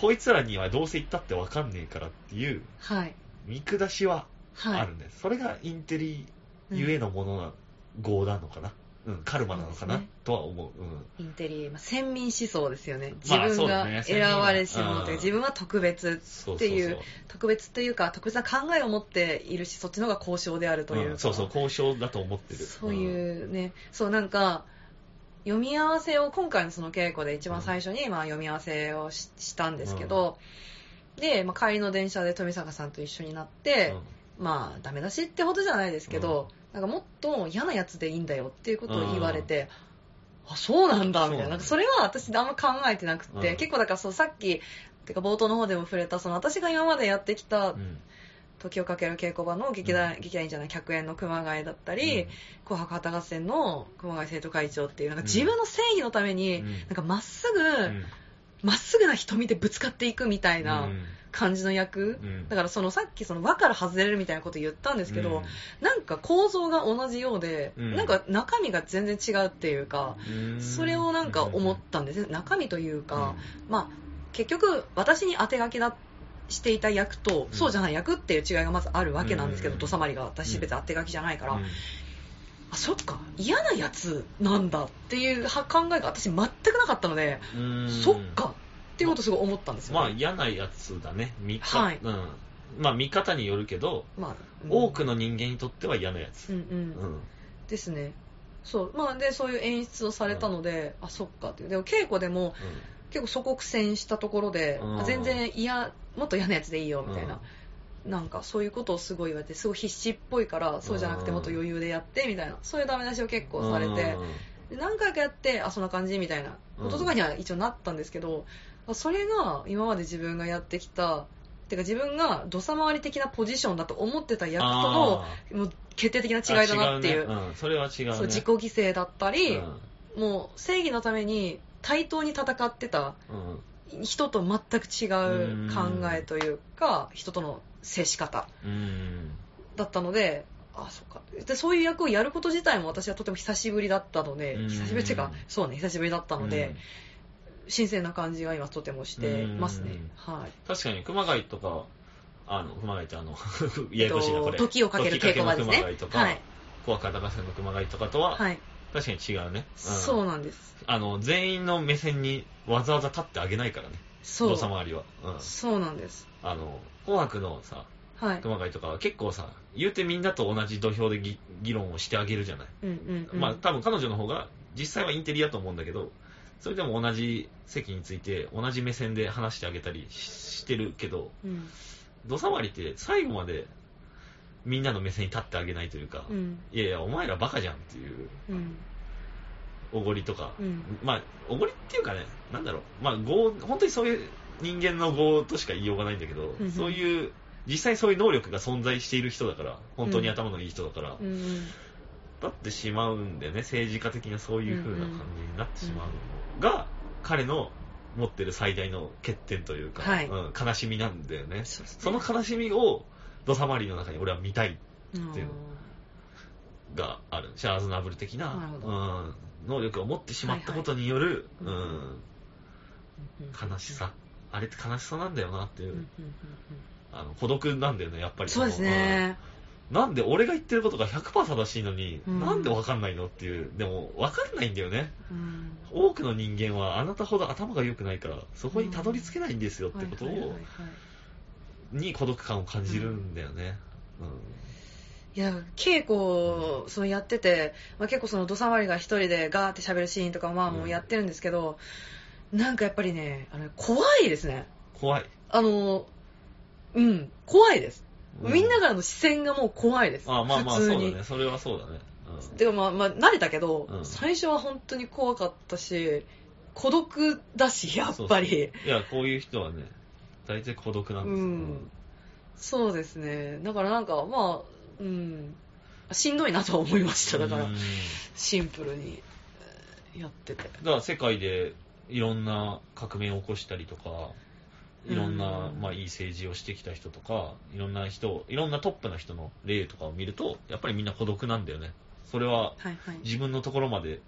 こいつらにはどうせ言ったってわかんねえからっていうはい。見下しははい。あるんです。それがインテリゆえのものな、業なのかな。うん、カルマなのかな、ねとは思う。うん。インテリ、まあ、先民思想ですよね。自分が選ばれし者というか、うん自分は特別。っていう、特別っていうか、特別な考えを持っているし、そっちの方が交渉であるというか、うんそうそう、交渉だと思ってる。そういうね、そうなんか、読み合わせを、今回のその稽古で一番最初に、まあ読み合わせをししたんですけど、で、まあ、帰りの電車で富坂さんと一緒になって、まあダメ出しってほどじゃないですけど、なんかもっと嫌なやつでいいんだよっていうことを言われて、あ、そうなんだ、みたいな。それは私あんま考えてなくて、うん。結構だからそうさっき、てか冒頭の方でも触れた、その私が今までやってきたうん。うん時をかける稽古場の劇団、劇団員じゃない、客演の熊谷だったり、紅白旗合戦の熊谷生徒会長っていう、なんか自分の正義のために、うん。なんかまっすぐ、うんまっすぐな瞳でぶつかっていくみたいなうん。感じの役。うん。だからそのさっきその輪から外れるみたいなこと言ったんですけど、なんか構造が同じようで、うん。なんか中身が全然違うっていうか、うん。それをなんか思ったんですね。中身というか、まあ結局私に当て書きだしていた役と、うん。そうじゃない役っていう違いがまずあるわけなんですけど、うん。土佐回りが。私別に当て書きじゃないから、うんあそっか。嫌なやつなんだっていうは考えが私全くなかったので、うん。そっか。っていうことをすごい思ったんですよ、まあ嫌なやつだね。見方、はい。うん。まあ見方によるけど、まあうん。多くの人間にとっては嫌なやつ。うんうん。うん。ですね。そう。まあでそういう演出をされたので、あそっかっていう。でも稽古でも結構そこ苦戦したところで、全然嫌もっと嫌なやつでいいよみたいな、なんかそういうことをすごい言われてすごい必死っぽいからそうじゃなくてもっと余裕でやってみたいな。そういうダメ出しを結構されて、で何回かやってあそんな感じみたいな。こととかには一応なったんですけど、それが今まで自分がやってきたてか自分が土佐回り的なポジションだと思ってた役とのもう決定的な違いだなっていうね。うん、それは違うね。そう自己犠牲だったり、うん。もう正義のために対等に戦ってたうん人と全く違う考えというか人との接し方うん。だったのであそっか。でそういう役をやること自体も私はとても久しぶりだったのでうん。久しぶりっていうかそうね久しぶりだったので、新鮮な感じが今とてもしてますね。うんはい。確かに熊谷とか、あの、熊谷ってあの、ややこしいな、これ。えっと時をかける稽古場ですね熊谷とか、はい。怖か高瀬の熊谷とかとは、はい、確かに違うね。ん。そうなんです。あの、全員の目線にわざわざ立ってあげないからね。そう土佐回りは。うん。そうなんですあの、紅白のさ、はい熊谷とかは結構さ、言うてみんなと同じ土俵でぎ議論をしてあげるじゃない。うんうん、うん、まあ多分彼女の方が実際はインテリだと思うんだけど、それでも同じ席について同じ目線で話してあげたりししてるけど、うん土佐回りって最後までみんなの目線に立ってあげないというか、うんいやいや、お前らバカじゃんっていううんおごりとか、うん。まあ、おごりっていうかね、なんだろう、まあ、業本当にそういう人間の業としか言いようがないんだけど、うんそういう、実際そういう能力が存在している人だから、本当に頭のいい人だから、うんうん。だってしまうんだよね、政治家的なそういう風な感じになってしまうのが、彼の持ってる最大の欠点というか、はい。うん悲しみなんだよね。ね。その悲しみを、土佐回りの中に俺は見たいうんっていうがある。シャアーズナブル的なうん、能力を持ってしまったことによる、はいはい。うんうん悲しさ。あれって悲しさなんだよなっていう、うんうんうんあの孤独なんだよね、やっぱり。そうですね。うん。なんで俺が言ってることが100%正しいのに、うん。なんでわかんないのっていう。でも、わかんないんだよね。うん。多くの人間はあなたほど頭が良くないから、そこにたどり着けないんですよってことをに孤独感を感じるんだよね。いいや、稽古をそのやってて、まあ、結構その土佐回りが一人でガーって喋るシーンとかまあもうやってるんですけど、なんかやっぱりね、あの怖いですね。怖い。あの、うん、怖いです。うんみんなからの視線がもう怖いです。あまあまあ、普通に。そうだね。それはそうだね。うんてかまあまあ慣れたけど、うん最初は本当に怖かったし、孤独だし、やっぱり。そうそういや、こういう人はね、大体孤独なんですよ。うんそうですね。だからなんか、まあ、うん、しんどいなとは思いました。だからうん、シンプルにえーやってて。だから世界でいろんな革命を起こしたりとか、いろんな、うんまあいい政治をしてきた人とか、いろんな人、いろんなトップの人の例とかを見ると、やっぱりみんな孤独なんだよね。それは。自分のところまで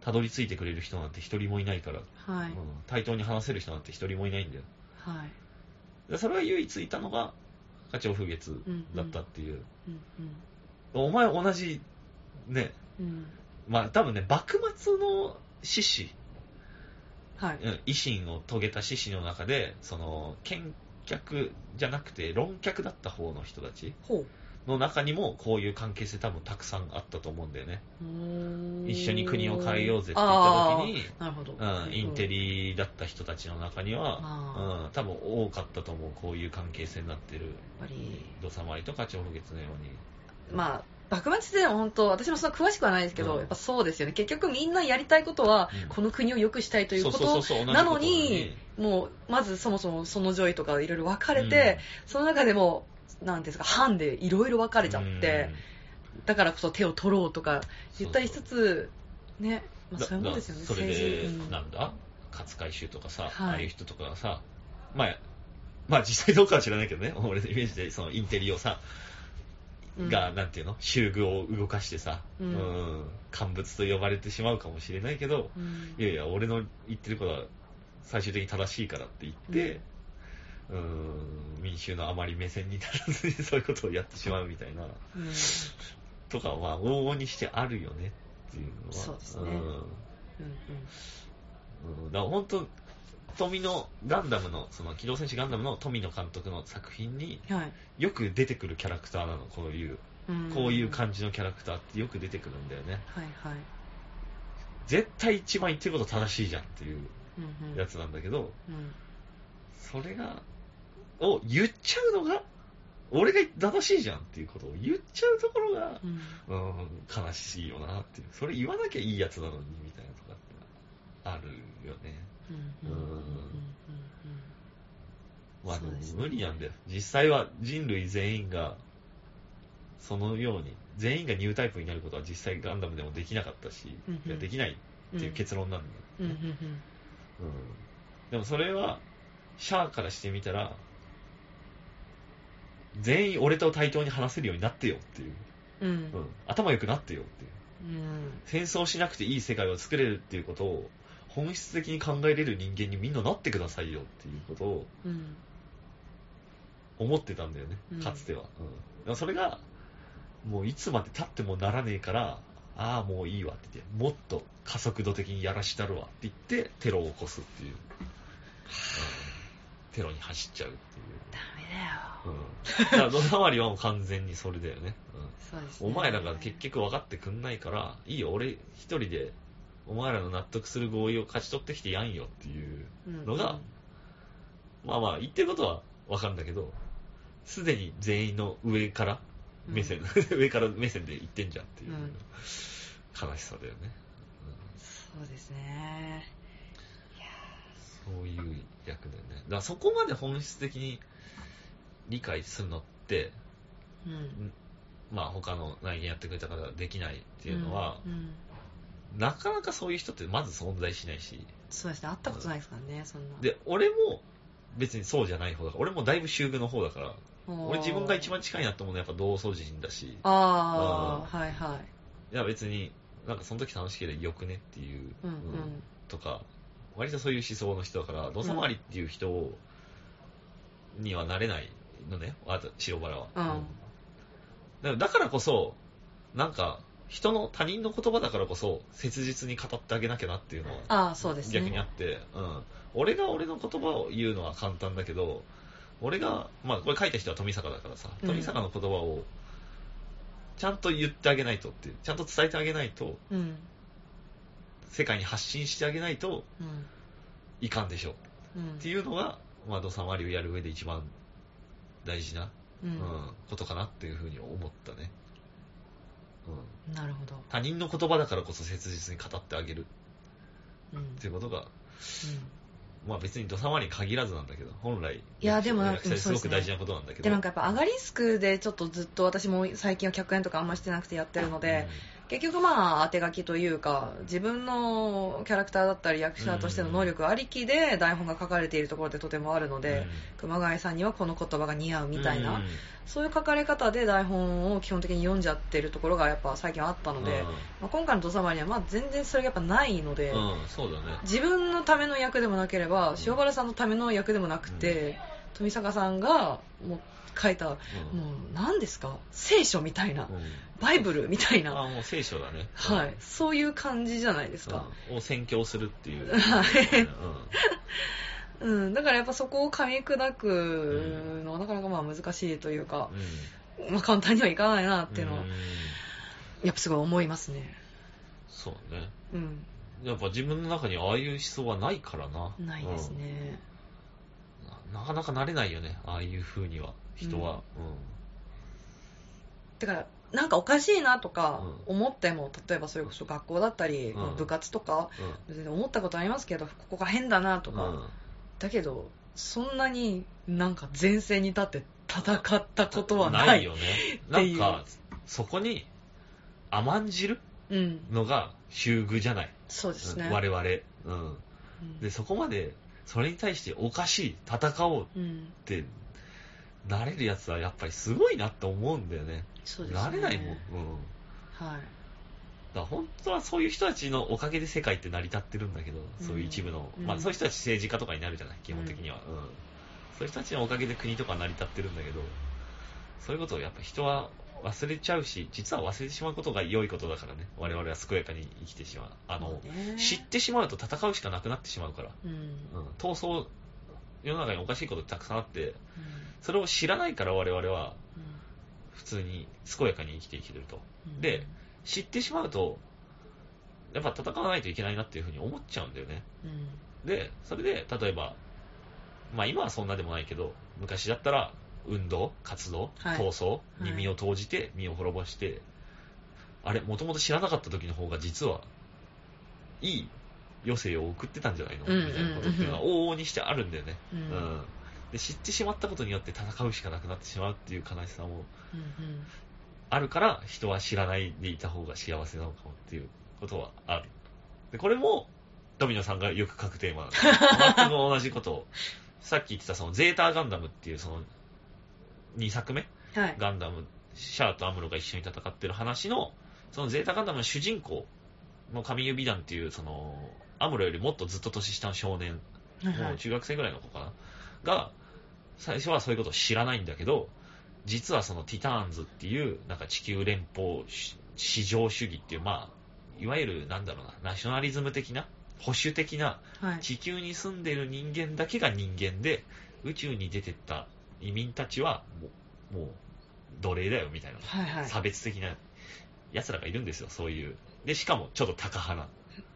たどり着いてくれる人なんて一人もいないから、はいうん。対等に話せる人なんて一人もいないんだよ。はい。でそれは唯一いたのが、課長風月だったっていう。うんお前同じ、ね。まあ多分ね、幕末の志士、はい。うん維新を遂げた志士の中で、その、見客じゃなくて論客だった方の人たちほの中にも、こういう関係性多分たくさんあったと思うんだよね。う。一緒に国を変えようぜって言った時に、なるほど。うん、インテリだった人たちの中には、あうん、多分多かったと思う、こういう関係性になってる、やっぱり、土佐回りとか長風月のように。まあ、幕末では本当、私もそんな詳しくはないですけど、うんやっぱそうですよね。結局みんなやりたいことは、うんこの国を良くしたいということなのにに、もう、まずそもそもその上位とかいろいろ分かれて、その中でも、なんですか、班でいろいろ分かれちゃって、だからこそ手を取ろうとか言ったりしつつ、ね、まあ、だそういうもんですよね、だそれで、なんだ？勝海舟とかさ、はい。ああいう人とかがさ、まあ、まあ実際どうかは知らないけどね、俺のイメージでそのインテリをさ、うん。が、なんていうの？修具を動かしてさ、ううん。ん、乾物と呼ばれてしまうかもしれないけど、うん。いやいや、俺の言ってることは最終的に正しいからって言って、うん、民衆のあまり目線にならずに そういうことをやってしまうみたいな、うん。とかは、まあ、往々にしてあるよねっていうのは。そうですね。んうん。うん。だから本当、富のガンダムの、その機動戦士ガンダムの富野監督の作品によく出てくるキャラクターなの、こういう、うん。こういう感じのキャラクターってよく出てくるんだよね。はいはい。絶対一番言ってること正しいじゃんっていうやつなんだけど、うん。それが、を言っちゃうのが、俺が正しいじゃんっていうことを言っちゃうところが、うん。うん、悲しいよなっていう。それ言わなきゃいいやつなのに、みたいなとかってあるよね。うん。うん。まあね無理なんだよ。実際は人類全員が、そのように、全員がニュータイプになることは実際ガンダムでもできなかったし、うんできないっていう結論なんだよ。うん。うん。うん。うん。でもそれは、シャアからしてみたら、全員俺と対等に話せるようになってよっていう。うんうん頭良くなってよっていう。うん戦争しなくていい世界を作れるっていうことを本質的に考えれる人間にみんななってくださいよっていうことをうん思ってたんだよねうん、かつては。うん、それが、もういつまで経ってもならねえから、ああ、もういいわって言って、もっと加速度的にやらしたるわって言って、テロを起こすっていう。うんテロに走っちゃうっていう。うん。だから、ドラマりはもう完全にそれだよね。うん。そうですね。お前らが結局分かってくんないから、いいよ、俺一人で、お前らの納得する合意を勝ち取ってきてやんよっていうのが、まあまあ、言ってることは分かるんだけど、すでに全員の上から目線、上から目線で言ってんじゃんっていう、うん。悲しさだよね、そうですね。うんそういう役だよね。だからそこまで本質的に理解するのって、うん。まあ他の内言やってくれた方ができないっていうのは、うんうん。なかなかそういう人ってまず存在しないし、そうですね。会ったことないですからねそんな。で、俺も別にそうじゃない方だから、俺もだいぶ修具の方だから、俺自分が一番近いなと思うのはやっぱ同窓人だし、ああはいはい。いや別に、なんかその時楽しければよくねっていう、うんうん。うんとか、割とそういう思想の人だから、土佐回りっていう人をにはなれないのね、あと白バラは。うんだからだからこそ、なんか、人の他人の言葉だからこそ、切実に語ってあげなきゃなっていうのは、ああそうですね逆にあって、うん。俺が俺の言葉を言うのは簡単だけど、俺が、まあこれ書いた人は富坂だからさ、うん富坂の言葉をちゃんと言ってあげないとっていう、ちゃんと伝えてあげないと、うん。世界に発信してあげないとうん。いかんでしょう。うん。っていうのが、まあ、土佐回りをやる上で一番大事な、ううんん。ことかなっていうふうに思ったね。うん、なるほど。他人の言葉だからこそ切実に語ってあげるうん。っていうことが、うんまあ別に土佐回りに限らずなんだけど、本来、いやでも役者でもそうですごく大事なことなんだけど。でなんかやっぱアガリスクでちょっとずっと私も最近は客演とかあんましてなくてやってるので、結局まあ当て書きというか自分のキャラクターだったり役者としての能力ありきで台本が書かれているところでとてもあるので、熊谷さんにはこの言葉が似合うみたいな、うん。そういう書かれ方で台本を基本的に読んじゃってるところがやっぱ最近はあったので、まあ、今回の土佐回りはまあ全然それがやっぱないので、そうだね。自分のための役でもなければ塩原さんのための役でもなくて、富坂さんがもう書いた、もう何ですか？聖書みたいな、うん。バイブルみたいな、あもう聖書だね。はい、そういう感じじゃないですか、うん。を宣教するっていう。はい。うん。うん、だからやっぱそこを噛み砕くのはなかなかまあ難しいというか、まあ、簡単にはいかないなっていうのは、ん。やっぱすごい思いますね。そうね。うん。やっぱ自分の中にああいう思想はないからな。ないですね、うん。な。なかなかなれないよね、ああいう風には、人は。だからなんかおかしいなとかう思っても、例えばそれこそ学校だったり、うん。部活とかうん。思ったことありますけどここが変だなとか、うん。だけどそんなになんか前線に立って戦ったことはないないよね。なんか、そこに甘んじるうん。のが習具じゃない？そうですね、我々。うん。うん。で、そこまで、それに対しておかしい、戦おうっうん。て、なれるやつはやっぱりすごいなって思うんだよね。そうですねなれないもん。うん。はいだから本当はそういう人たちのおかげで世界って成り立ってるんだけど、そういう一部の、うんまあそういう人たち政治家とかになるじゃない、基本的には。うん。そういう人たちのおかげで国とか成り立ってるんだけど、そういうことをやっぱ人は忘れちゃうし、実は忘れてしまうことが良いことだからね。我々は健やかに生きてしまう。あの、ね知ってしまうと戦うしかなくなってしまうから。うんうん。闘争、世の中におかしいことたくさんあって、それを知らないから我々は普通に健やかに生きていけると。うん。で、知ってしまうと、やっぱ戦わないといけないなっていうふうに思っちゃうんだよね。うん。で、それで、例えば、まあ今はそんなでもないけど、昔だったら、運動、活動、はい。闘争にはい。身を投じて、身を滅ぼして、あれ、もともと知らなかった時の方が実は、いい余生を送ってたんじゃないの？うんみたいなことっていうのは往々にしてあるんだよね。うん。うん。で知ってしまったことによって戦うしかなくなってしまうっていう悲しさもうんあるから人は知らないでいた方が幸せなのかもっていうことはある。で、これもドミノさんがよく書くテーマなんですよ全く同じこと。を。さっき言ってたそのゼータガンダムっていうその2作目？はい。ガンダム、シャアとアムロが一緒に戦ってる話の、そのゼータガンダムの主人公の神指団っていう、その、アムロよりもっとずっと年下の少年もう中学生ぐらいの子かな？が、最初はそういうことを知らないんだけど、実はそのティターンズっていう、なんか地球連邦し市場主義っていう、まあ、いわゆるなんだろうな、ナショナリズム的な、保守的な、はい。地球に住んでる人間だけが人間で、宇宙に出てった移民たちはもう、もう奴隷だよみたいな、はいはい。差別的な奴らがいるんですよ、そういう。で、しかもちょっと高派な、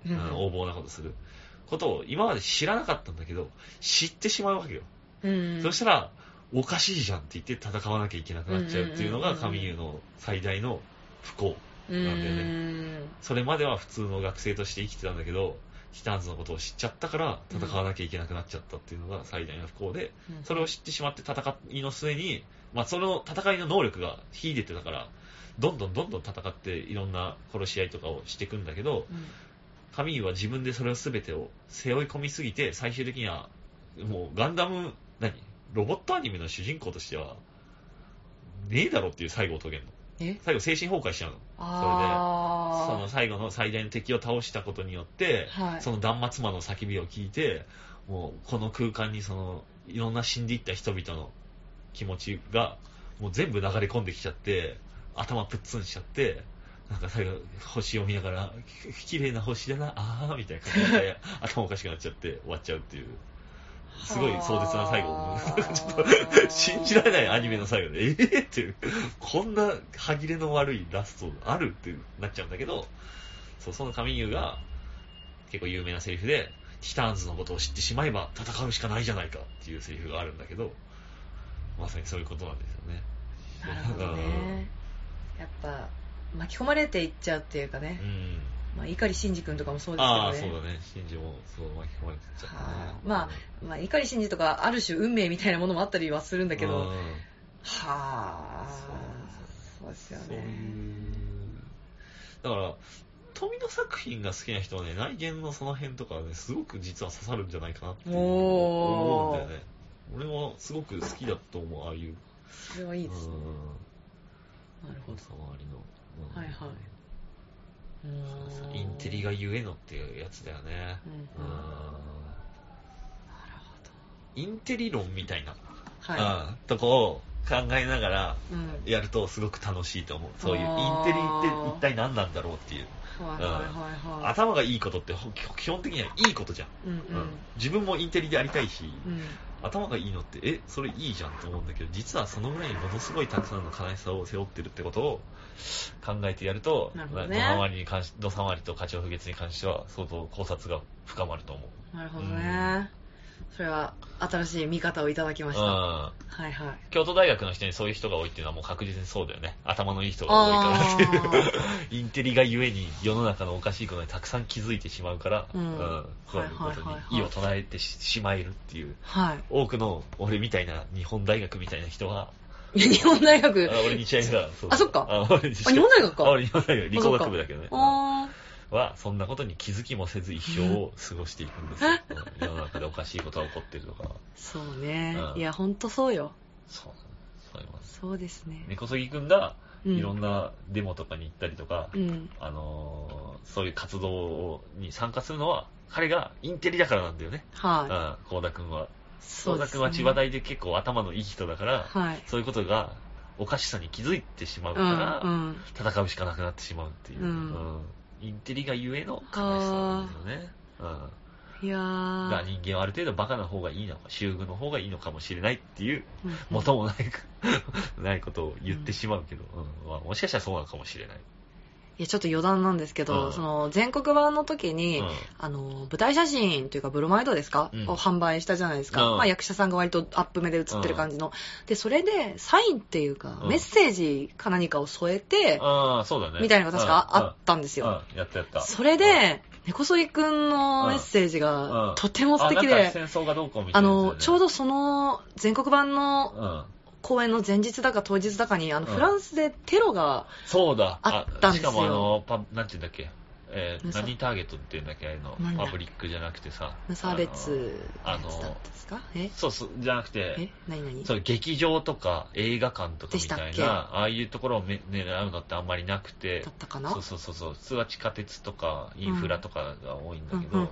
うん。うん横暴なことすることを今まで知らなかったんだけど、知ってしまうわけよ。うん。そしたら、おかしいじゃんって言って戦わなきゃいけなくなっちゃうっていうのが神優の最大の不幸。うんなんだよそれまでは普通の学生として生きてたんだけど、ティターンズのことを知っちゃったから戦わなきゃいけなくなっちゃったっていうのが最大の不幸で、うん。それを知ってしまって戦いの末に、まあその戦いの能力が秀でてたから、どんどんどんどん戦っていろんな殺し合いとかをしていくんだけど、うん神優は自分でそれを全てを背負い込みすぎて、最終的には、もうガンダム、何？ロボットアニメの主人公としては、ねえだろっていう最後を遂げるの。え？最後精神崩壊しちゃうの。あそのー最後の最大の敵を倒したことによって、はいその断末魔の叫びを聞いて、もうこの空間にそのいろんな死んでいった人々の気持ちがもう全部流れ込んできちゃって、頭プッツンしちゃって、なんか最後星を見ながら、き綺麗な星だな、あーみたいな感じで 頭おかしくなっちゃって終わっちゃうっていう。すごい壮絶な最後。は あちょっと 信じられないアニメの最後で、えー、っていう、こんな歯切れの悪いラストあるってなっちゃうんだけど、そう、そのカミユが結構有名なセリフで、ティターンズのことを知ってしまえば戦うしかないじゃないかっていうセリフがあるんだけど、まさにそういうことなんですよね。なるほどね。やっぱ、巻き込まれていっちゃうっていうかねう。ん。まあ、碇シンジ君とかもそうですああ、けどね。そうだね。シンジもそう巻き込まれてっちゃったねはあ。まあ、まあ、碇シンジとか、ある種運命みたいなものもあったりはするんだけど、うんはあ、そうですよそういね。う。だから、富野作品が好きな人はね、内見のその辺とかはね、すごく実は刺さるんじゃないかなって思うんだよね。俺もすごく好きだと思う、ああいう。それはいいですね。うん。なるほど。周りの。うんはいはいインテリがゆえのっていうやつだよね。うんうんうんなるインテリ論みたいな、ほど。はうんとこを考えながら。やるとすごく楽しいと思う。そういうインテリって一体何なんだろうっていう。はいはいはいはい。頭がいいことってほ基本的にはいいことじゃん。うんうん自分もインテリでありたいし、うん。うん。頭がいいのって、え、それいいじゃんと思うんだけど、実はそのぐらいにものすごいたくさんの悲しさを背負ってるってことを考えてやると、なるほどね土りに関し、土佐回りと課長不月に関しては相当考察が深まると思う。なるほどね。それは新しい見方をいただきました。はうん。いはい。京都大学の人にそういう人が多いっていうのはもう確実にそうだよね。頭のいい人が多いからっていう。インテリがゆえに世の中のおかしいことにたくさん気づいてしまうから、うんそういうことに異を唱えてししまえるっていう。はい。多くの俺みたいな日本大学みたいな人は、日本大学？あ俺日大だ。あそっかあ俺日あ日本大学か日本大学、理工学部だけどね。あは、そんなことに気づきもせず一生を過ごしていくんですよ。うん世の中でおかしいことが起こってるとか。ーそうねう。んいや、ほんとそうよ。そう、そう思います。そうですね。根こそぎくんが、うんいろんなデモとかに行ったりとか、うん。あのーそういう活動に参加するのは、彼がインテリだからなんだよね。はうん、高田くんは。い。そうですね高田くんは千葉大で結構頭のいい人だから、はい。そういうことがおかしさに気づいてしまううから、ん。うん。戦うしかなくなってしまうっていう、うんうんインテリがゆえの悲しさなんですよね。うんいやー。が人間はある程度バカな方がいいのか、修具の方がいいのかもしれないっていう、うん元もない ないことを言ってしまうけど、うんまあ、もしかしたらそうなのかもしれない。いや、ちょっと余談なんですけど、うん。その、全国版の時に、うん。あの、舞台写真というか、ブロマイドですか、うん。を販売したじゃないですか。うん。まあ、役者さんが割とアップ目で写ってる感じの。で、それで、サインっていうか、うん。メッセージか何かを添えて、ああ、そうだね。みたいなのが確かあったんですうんよ。うん。やったやった。それで、猫そいくんのメッセージがとても素敵あなんかで、戦争がどうこうみたいなやつだよね、あの、ちょうどその全国版のうん。公演の前日だか当日だかに、あの、うん。フランスでテロが、そうだ。あったんですよ。しかもあの、パなんて言うんだっけ？えー何ターゲットって言うんだっけ？あのパブリックじゃなくてさ。無差別あのえ？そうそう、じゃなくえ？て、何何？そう劇場とか映画館とかみたいな、ああいうところをめ狙うのってあんまりなくてだ、ったかな？そうそうそうそう、普通は地下鉄とかインフラとかが多いんだけど、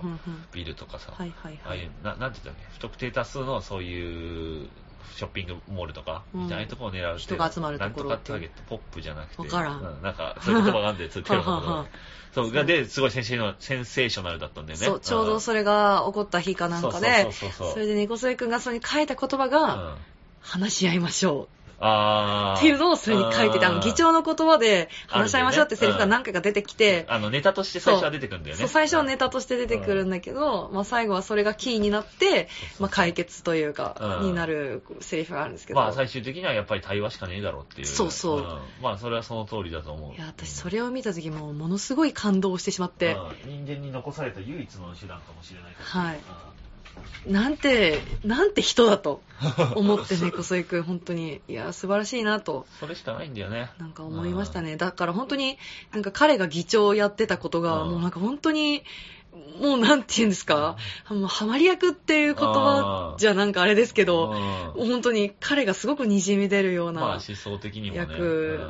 ビルとかさ、はいはいはい。ああいう、ななんて言ったっけ、不特定多数のそういうショッピングモールとか、うん。みたいなところを狙う人が集まるところなんとかターゲット、ポップじゃなくて、わからん。うなんか、そういう言葉があるんで、そういうテロのことそう、がで、すごいセンセーショナルセンセーショナルだったんだよね。そう、ちょうどそれが起こった日かなんかでそれで猫添くんがそれに書いた言葉うん。が、話し合いましょうあー。っていうのをそれに書いてて、あの、議長の言葉で話し合いましょうってセリフが何回か出てきて、あの、ネタとして最初は出てくるんだよね。そう、最初はネタとして出てくるんだけど、まあ最後はそれがキーになって、まあ解決というか、うん。になるセリフがあるんですけど。まあ最終的にはやっぱり対話しかねえだろうっていう。そうそう。ん。まあそれはその通りだと思う。いや、私それを見た時もものすごい感動してしまって、うん。人間に残された唯一の手段かもしれないけどはいなんて、なんて人だと 思って猫添くん、本当に、いや、素晴らしいなと。それしかないんだよね。なんか思いましたね。だから本当に、なんか彼が議長をやってたことが、うん。もうなんか本当に、もうなんて言うんですか、もうハマり役っていう言葉じゃなんかあれですけど、本当に彼がすごく滲み出るようなまあ思想的にもね。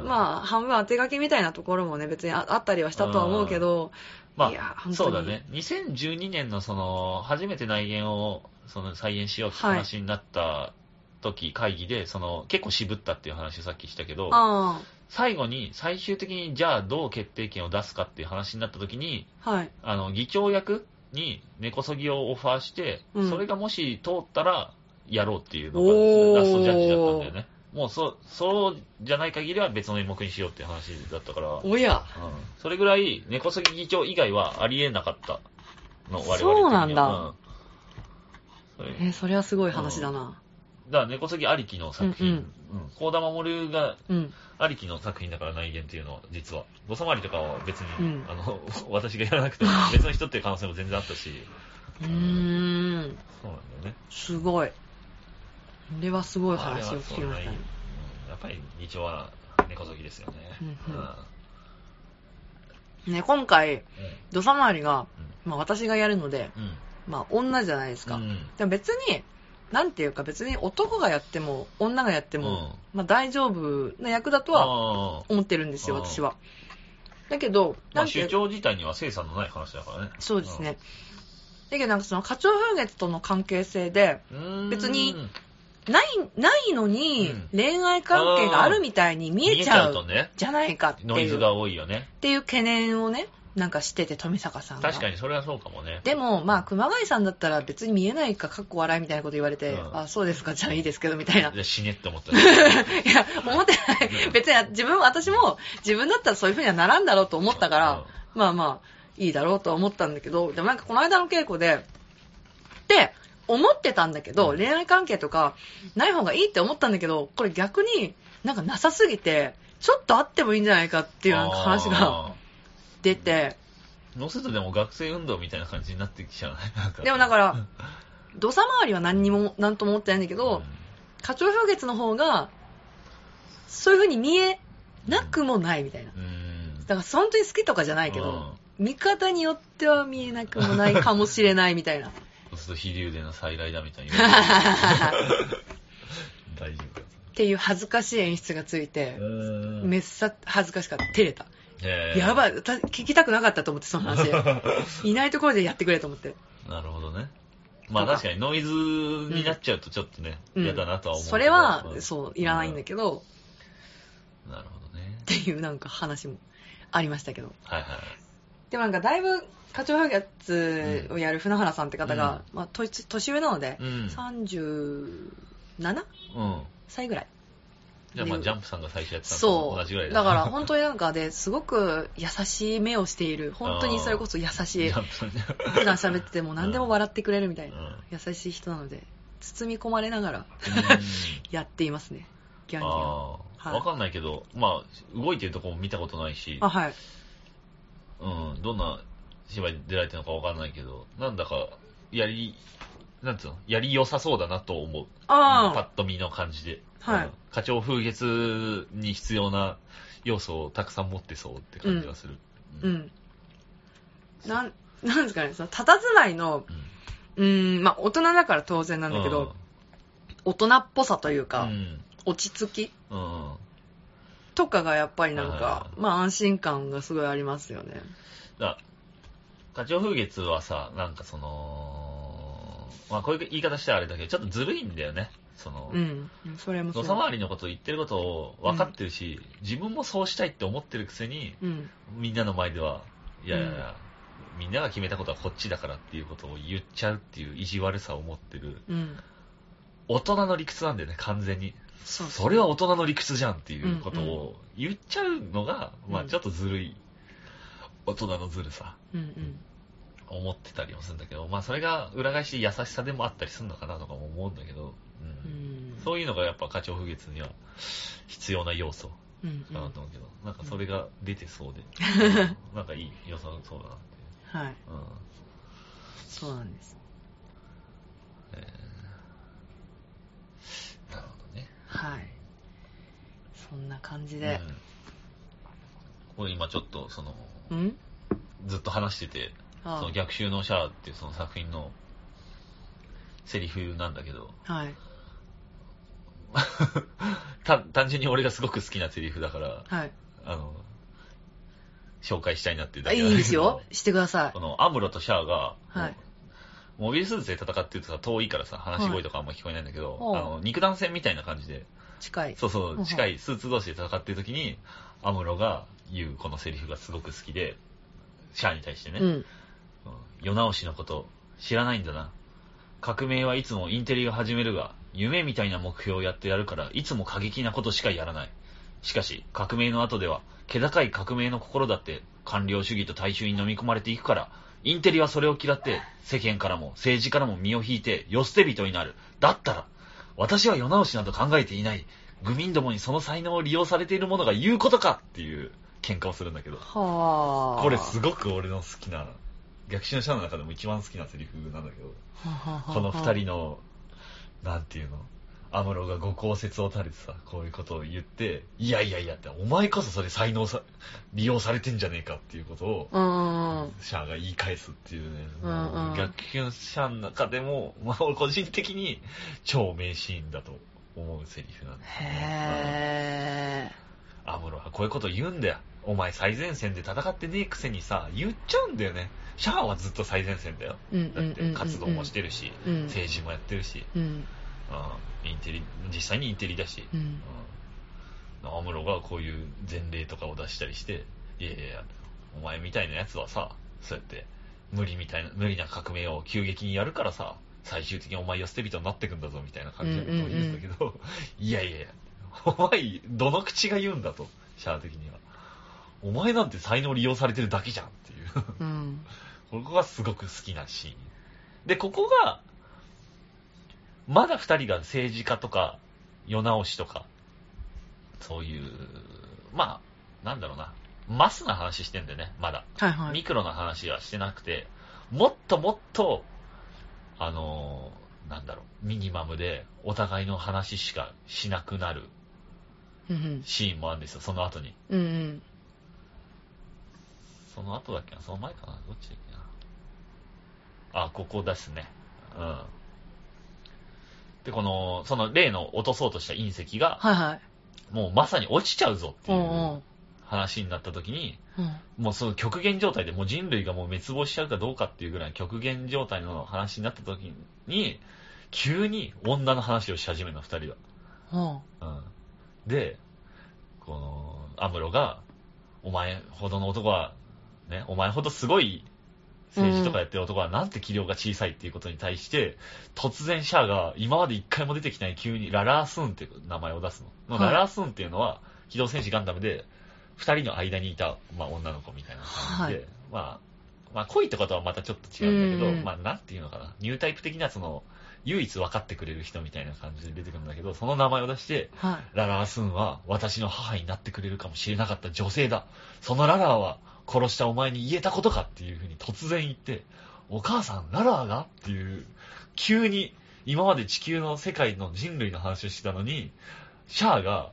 まあ半分当て書きみたいなところもね、別にああったりはしたとは思うけど、まあ、そうだね。2012年のその、初めて内言を、その、再現しようって話になった時、会議で、その、結構渋ったっていう話をさっきしたけど、あ最後に、最終的に、じゃあどう決定権を出すかっていう話になった時に、あ、はい。あの、議長役に根こそぎをオファーして、うんそれがもし通ったら、やろうっていうのがラストジャッジだったんだよね。もうそ、そうじゃない限りは別の演目にしようっていう話だったから、うんおや。それぐらい根こそぎ議長以外はありえなかったの、我々的にはそうなんだうんそれえーそれはすごい話だな。だから根こそぎありきの作品、ううん田守がうん。ありきの作品だから内言っていうのは、実は。土佐回りとかは別に、うんあの、私がやらなくても 別の人っていう可能性も全然あったし、うーん。そうなんだよね。すごい。これはすごい話を聞きましたね。うんやっぱり議長は根こそぎですよね。うんうんうんね、今回、土佐回りが、まあ私がやるので、うん。まあ女じゃないですか。うんでも別に、なんていうか別に男がやっても、女がやっても、うんまあ大丈夫な役だとはああ。思ってるんですよ、私は。だけど、まあ、なんていう主張自体には生産のない話だからね。そうですね。だけどなんかその、花鳥風月との関係性で、うん。別にない、ないのにうん恋愛関係があるみたいに見えちゃうじゃないかっていう、ノイズが多いよね。っていう懸念をね、なんかしてて、富坂さんが。確かにそれはそうかもね。でも、まあ、熊谷さんだったら別に見えないか、かっこ笑いみたいなこと言われて、うんあ、そうですか、じゃあいいですけど、みたいな。いじゃあ死ねって思った。や、思ってない。別に、自分、私も、自分だったらそういう風にはならんだろうと思ったから、まあまあ、いいだろうとは思ったんだけど、でもなんかこの間の稽古で、って思ってたんだけど、うん恋愛関係とかない方がいいって思ったんだけど、これ逆になんかなさすぎて、ちょっとあってもいいんじゃないかっていうなんか話があ出て、ー。乗せるとでも学生運動みたいな感じになってきちゃうね。でもだから、土佐回りは何にも、なんとも思ってないんだけど、うん花鳥風月の方が、そういう風に見えなくもないみたいな。うん。だから本当に好きとかじゃないけど、見方によっては見えなくもないかもしれないみたいな。そうすると飛竜での再来だみたいに。大丈夫か。っていう恥ずかしい演出がついて、うんめっさ恥ずかしかった。照れた。へーやばい。た聞きたくなかったと思って、その話。いないところでやってくれと思って。なるほどね。まあ確かにノイズになっちゃうとちょっとね、うん嫌だなとは思う。それは、うんそう、いらないんだけど、なるほどねっ。ていうなんか話もありましたけど。はいはい。でもなんかだいぶ、花鳥風月をやる船原さんって方が、まあ、年年上なので、うん。37うん。歳ぐらい。じゃあまあジャンプさんが最初やってたのとそ同じぐらい。う。だから本当になんかで、すごく優しい目をしている、本当にそれこそ優しい。普段喋ってても何でも笑ってくれるみたいな、うん優しい人なので、包み込まれながらうん やっていますね。ギャンギャン。はいわかんないけど、まあ、動いてるとこも見たことないし、あ、はい。うん、どんな芝居出られてるのかわかんないけど、なんだか、やり、なんつうの、やり良さそうだなと思う。あパッと見の感じで。はいうん花鳥風月に必要な要素をたくさん持ってそうって感じがする。あ、うん。なん、なんですかね、その、佇まいの、うん。うーん、まあ、大人だから当然なんだけど、大人っぽさといううか、ん。落ち着きうん。うん。とかがやっぱりなんかは、いまあ安心感がすごいありますよね。だ花鳥風月はさ、なんかその、まあこういう言い方したらあれだけど、ちょっとずるいんだよね。その、うん。それもそう。土佐回りのこと言ってることを分かってるし、自分もそうしたいって思ってるくせに、うん。みんなの前では、いやいやいや、みんなが決めたことはこっちだからっていうことを言っちゃうっていう意地悪さを持ってる、うん。大人の理屈なんだよね、完全に。そうそれは大人の理屈じゃんっていうことを言っちゃうのが、まあうん。ちょっとずるい、大人のずるさ、うんうん。思ってたりもするんだけど、まあそれが裏返し優しさでもあったりするのかなとかも思うんだけど、うん。うん。そういうのがやっぱ花鳥風月には必要な要素うんうん。かなと思うけど、なんかそれが出てそうで、なんかいい良さそうだなってはい。うん。そうなんです。なるほどね。はい。そんな感じで。うんこれ今ちょっとその、うん？ずっと話してて、あその逆襲のシャアっていうその作品のセリフなんだけど、はい。た単純に俺がすごく好きなセリフだから、はい。あの、紹介したいなっていうだけなんだけどいですよ。してくださいこ。のアムロとシャアが、はいモビルスーツで戦ってるとさ、遠いからさ、話し声とかあんま聞こえないんだけど、はいあの、肉弾戦みたいな感じで、近い。そうそう、近いスーツ同士で戦ってる時に、アムロが言うこのセリフがすごく好きで、シャアに対してね、うん。うん世直しのこと知らないんだな。革命はいつもインテリが始めるが、夢みたいな目標をやってやるから、いつも過激なことしかやらない。しかし、革命の後では、気高い革命の心だって、官僚主義と大衆に飲み込まれていくから、インテリはそれを嫌って、世間からも政治からも身を引いて、世捨て人になる。だったら、私は世直しなど考えていない。愚民どもにその才能を利用されている者が言うことかっていう喧嘩をするんだけど。はあ。これすごく俺の好きな、逆襲のシャアの中でも一番好きなセリフなんだけど、この二人の、なんていうの？アムロがご公説を垂れてさ、こういうことを言って、いやいやいやって、お前こそそれ才能さ、利用されてんじゃねえかっていうことを。シャアが言い返すっていうね、うんうん逆襲のシャアの中でも、まあ俺個人的に超名シーンだと思うセリフなんだよね。へアムロはこういうこと言うんだよ。お前最前線で戦ってねえくせにさ、言っちゃうんだよね。シャアはずっと最前線だよ。ー。うんだってうんうんうんうん。活動もしてるし、うん政治もやってるし、うん。うんインテリ、実際にインテリだし、うん。うんアムロがこういう前例とかを出したりして、いやいやいや、お前みたいなやつはさ、そうやって無理みたいな、無理な革命を急激にやるからさ、最終的にお前は捨て人になってくんだぞみたいな感じのことを言うんだけど、いやいやいや、お前、どの口が言うんだと、シャア的には。お前なんて才能利用されてるだけじゃんっていう。うん。ここがすごく好きなシーン。で、ここが、まだ二人が政治家とか、世直しとか、そういう、まあ、なんだろうな、マスな話してんだよね、まだ。はいはい。ミクロな話はしてなくて、もっともっと、あのーなんだろう、ミニマムでお互いの話しかしなくなるうんシーンもあるんですよ、その後に。うん。うんその後だっけなその前かなどっちだっけなあ、ここですね。うん。で、この、その例の落とそうとした隕石が、はいはい。もうまさに落ちちゃうぞっていう話になった時に、うん。もうその極限状態で、もう人類がもう滅亡しちゃうかどうかっていうぐらい極限状態の話になった時に、急に女の話をし始めるの、二人は。うん。うん。で、この、アムロが、お前ほどの男は、ね、お前ほどすごい政治とかやってる男はなんて器量が小さいっていうことに対して、突然シャアが今まで一回も出てきてない急にララースーンっていう名前を出すの。はいララースーンっていうのは、機動戦士ガンダムで、二人の間にいた、まあ、女の子みたいな感じで、はいまあ、まあ、恋ってことはまたちょっと違うんだけど、うんうんまあ、なんていうのかな、ニュータイプ的なその、唯一分かってくれる人みたいな感じで出てくるんだけど、その名前を出して、はい。ララースーンは私の母になってくれるかもしれなかった女性だ。そのララーは殺したお前に言えたことかっていうふうに突然言って、お母さん、ララーがっていう、急に今まで地球の世界の人類の話をしてたのに、シャアが、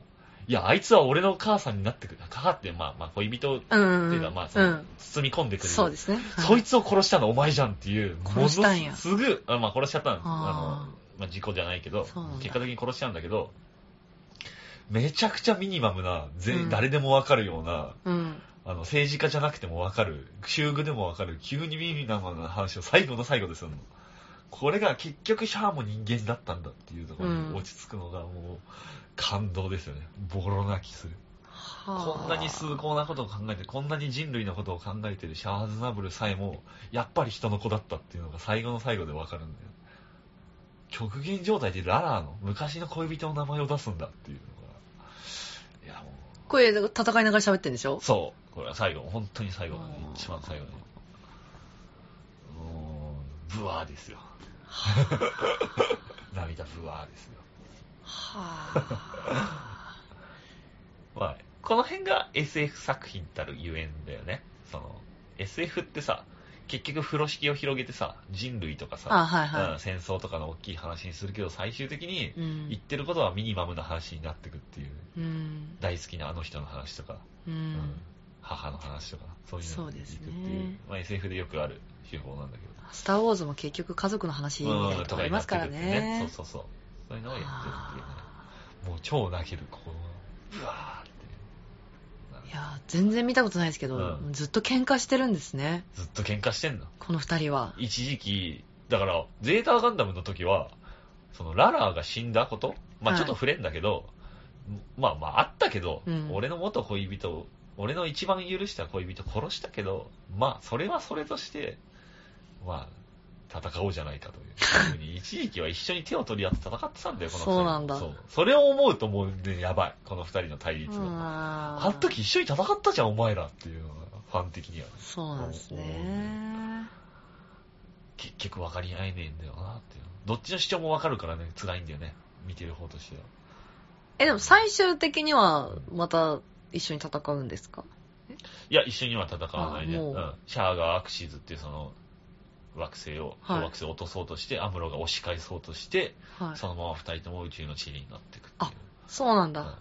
いや、あいつは俺の母さんになってくる。かかって、まあまあ恋人ってうん。いうか、まあそのうん。包み込んでくれる。そうですね。そいつを殺したのお前じゃんっていう、殺したんやものすぐ、あまあ殺しちゃったの。あーあの、まあ事故じゃないけど結果的に殺しちゃうんだけど、めちゃくちゃミニマムな、ぜうん誰でもわかるような、うん。あの、政治家じゃなくてもわかる、修具でもわかる、急にミニマムな話を最後の最後でするの。これが結局シャアも人間だったんだっていうところに落ち着くのがもう感動ですよね。ボロ泣きする。こんなに崇高なことを考えて、こんなに人類のことを考えてるシャアーズナブルさえも、やっぱり人の子だったっていうのが最後の最後でわかるんだよ。極限状態でララーの昔の恋人の名前を出すんだっていうこれ、戦いながら喋ってんでしょ？う、そう、これは最後、本当に最後一番最後に。もう、ブワーですよ。涙ブワーですよ。はあ。まあ、この辺が SF 作品たるゆえんだよね。その、SF ってさ、結局風呂敷を広げてさ、人類とかさ、あ、はいはうん戦争とかの大きい話にするけど、最終的に言ってることはミニマムな話になってくっていう、うん。大好きなあの人の話とか、ううんん。母の話とか、そういうのにそうですね行くっていう、まあ、SF でよくある手法なんだけど。スター・ウォーズも結局家族の話みたいなとこありますからとかになってくってね。そうそうそう。そういうのをやってるっていうね。もう超泣ける、こう、うわ。いや、全然見たことないですけど、うんずっと喧嘩してるんですね。ずっと喧嘩してんの？この二人は。一時期、だから、ゼータガンダムの時は、そのララーが死んだこと？まあはいちょっと触れんだけど、まあまああったけど、うん俺の元恋人を、俺の一番許した恋人殺したけど、まあそれはそれとして、まあ、戦おうじゃないかというふうに、一時期は一緒に手を取り合って戦ってたんだよ、この二人。そうなんだそう。それを思うともうね、やばい。この二人の対立が。ああの時一緒に戦ったじゃん、お前らっていうのが、ファン的にはね。そうなんですね。結局分かり合えねえんだよなっていう。どっちの主張も分かるからね、辛いんだよね。見てる方としては。え、でも最終的にはまた一緒に戦うんですか？いや、一緒には戦わないね。うん。シャアがアクシズっていうその、惑星を、はい惑星を落とそうとして、アムロが押し返そうとして、はい。そのまま二人とも宇宙の塵になっていくっていう。そうなんうんだ。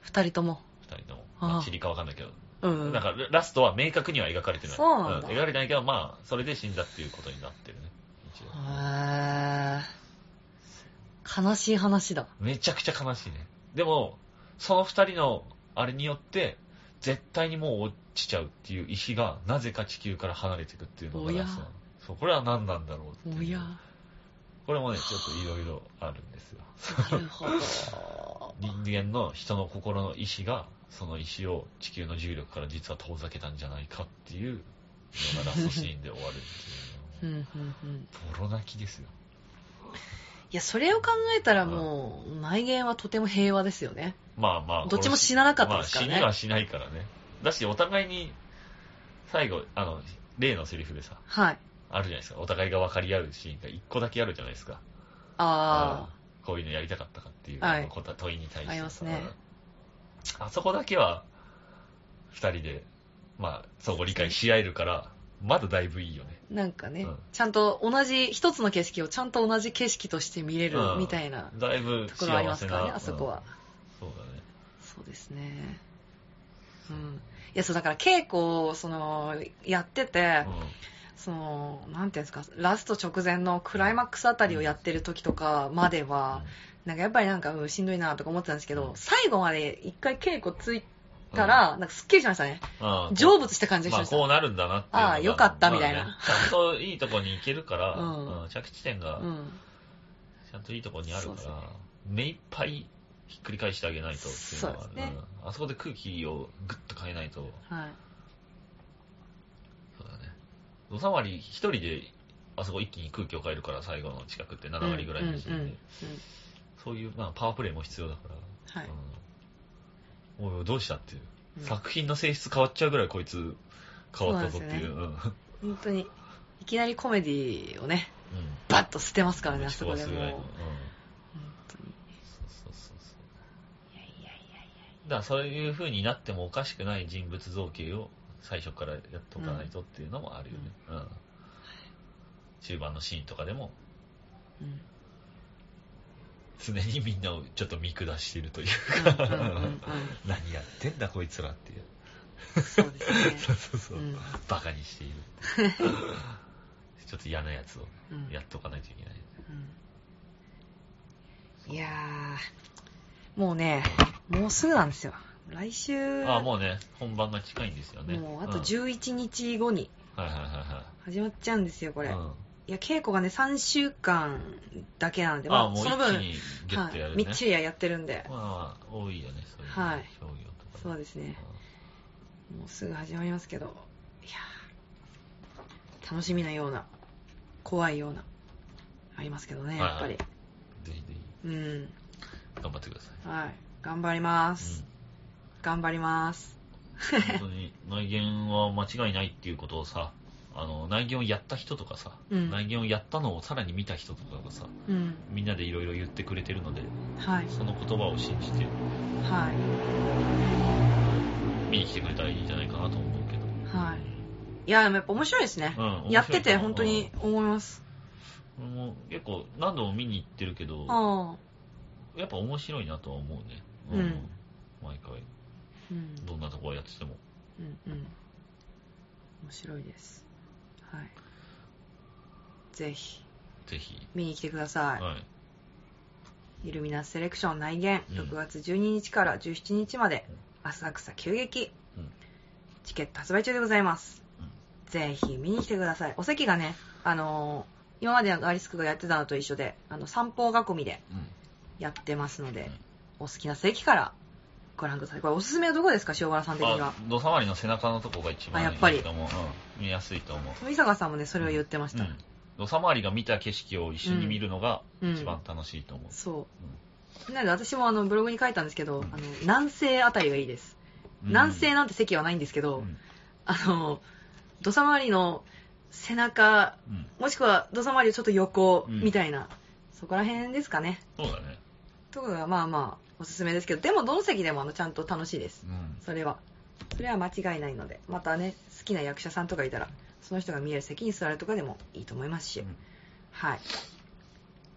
二人とも。二人とも。ああまあ、塵か分かんないけど。うん。だから、ラストは明確には描かれてない。そうなんだ描かれてないけど、まあ、それで死んだっていうことになってるね。一応へー悲しい話だ。めちゃくちゃ悲しいね。でも、その二人のあれによって、絶対にもう落ちちゃうっていう石が、なぜか地球から離れていくっていうのがおやラストなのそう、これは何なんだろうっておや。これもね、ちょっといろいろあるんですよ。なるほど。人間の人の心の意志が、その石を地球の重力から実は遠ざけたんじゃないかっていうのがラストシーンで終わるっていう。うんうんうん。ボロ泣きですよ。いや、それを考えたらもう、内言はとても平和ですよね。まあまあ。どっちも死ななかったですからねまあ死にはしないからね。だし、お互いに、最後、あの、例のセリフでさ、はい。あるじゃないですか。お互いが分かり合うシーンが一個だけあるじゃないですか。あうんこういうのやりたかったかっていう、はい問いに対して。ありますねうんあそこだけは、二人で、まあ、相互理解し合えるから、まだだいぶいいよね。あ、なんかね、うんちゃんと同じ、一つの景色をちゃんと同じ景色として見れるうんみたいなだいぶところありま。すからね、あそこは。うん。そうだね。そうですね。うん。いや、そう、だから稽古を、その、やってて、その、なんていうんですか、ラスト直前のクライマックスあたりをやってる時とかまでは、なんかやっぱりなんか、うん、しんどいなとか思ってたんですけど、最後まで一回稽古ついたら、なんかすっきりしましたね。うん。うん成仏した感じがしまあ、ました。こうなるんだなっていうのが。ああよかったみたいなまあねちゃんといいとこに行けるから、うんうん着地点がうん。ちゃんといいとこにあるから、そうですね目いっぱいひっくり返してあげないとっていうのはそうですねうんあそこで空気をグッと変えないと、はい。土佐割り一人で、あそこ一気に空気を変えるから、最後の近くって7割ぐらいの時点で、うんうんうんそういう、まあ、パワープレイも必要だから、はい。うん、おいどうしたっていう、うん。作品の性質変わっちゃうぐらいこいつ変わったぞっていう。そううん。本当に、いきなりコメディをね、うん。バッと捨てますからね、あそ飛こでもう。ばすぐらいの。本うん。当に。そうそうそうそう。いやいやいやいだからそういう風になってもおかしくない人物造形を最初からやっておかないとっていうのもあるよね。うん。中盤のシーンとかでもや。うん常にみんなをちょっと見下しているといううんか、うんうんうん何やってんだこいつらっていう。そうですね。そうそうそう。うんバカにしている。ちょっと嫌なやつをうんやっとかないといけない。うんいやー、もうね、もうすぐなんですよ。来週、ああ、もうね、本番が近いんですよね。もうあとうん11日後にはいはいはいは始まっちゃうんですよ、これ。い。うんいや、稽古がね、3週間だけなんで、ああ、その分、ね。はい、みっちりやってるんで、まあ、多いよね、そういう。はい商業とかね。そうですね。もうすぐ始まりますけど、いやー楽しみなような、怖いような、ありますけどね、やっぱり。ぜひぜひ、うん。頑張ってください。はい。頑張ります。頑張ります。うん、本当に、内言は間違いないっていうことをさ、あの、内言をやった人とかさ、うん内言をやったのをさらに見た人とかがさ、うん。みんなでいろいろ言ってくれてるので、はい。その言葉を信じてはい。見に来てくれたらいいんじゃないかなと思うけど。はい。いや、でもやっぱ面白いですね。うんやってて本当に思います。俺も結構何度も見に行ってるけど。やっぱ面白いなとは思うね。うん毎回、うん。どんなところやってても。うんうん。面白いです。はい。ぜひ、ぜひ。見に来てください。はい。イルミナスセレクション内見、うん6月12日から17日まで、浅草急激、うんチケット発売中でございます。うんぜひ見に来てください。お席がね、あのー今までアリスクがやってたのと一緒で、あの、散歩囲みでうん。やってますので、うんお好きな席からご覧ください。これおすすめはどこですか、塩原さん的にはあ。土佐回りの背中のとこが一番あやっぱりいいと思う、うん、見やすいと思う。富坂さんもね、それを言ってました。うん。土佐回りが見た景色を一緒に見るのがうん一番楽しいと思う。そう。なので私もあのブログに書いたんですけど、うんあの南西あたりがいいです。うん南西なんて席はないんですけど、うんあの、土佐回りの背中、うんもしくは土佐回りのちょっと横うんみたいな、そこら辺ですかね。そうだね。ところがまあまあおすすめですけど、でもどの席でもあのちゃんと楽しいです。うん。それは。それは間違いないので、またね、好きな役者さんとかいたら、その人が見える席に座るとかでもいいと思いますし、うんはい。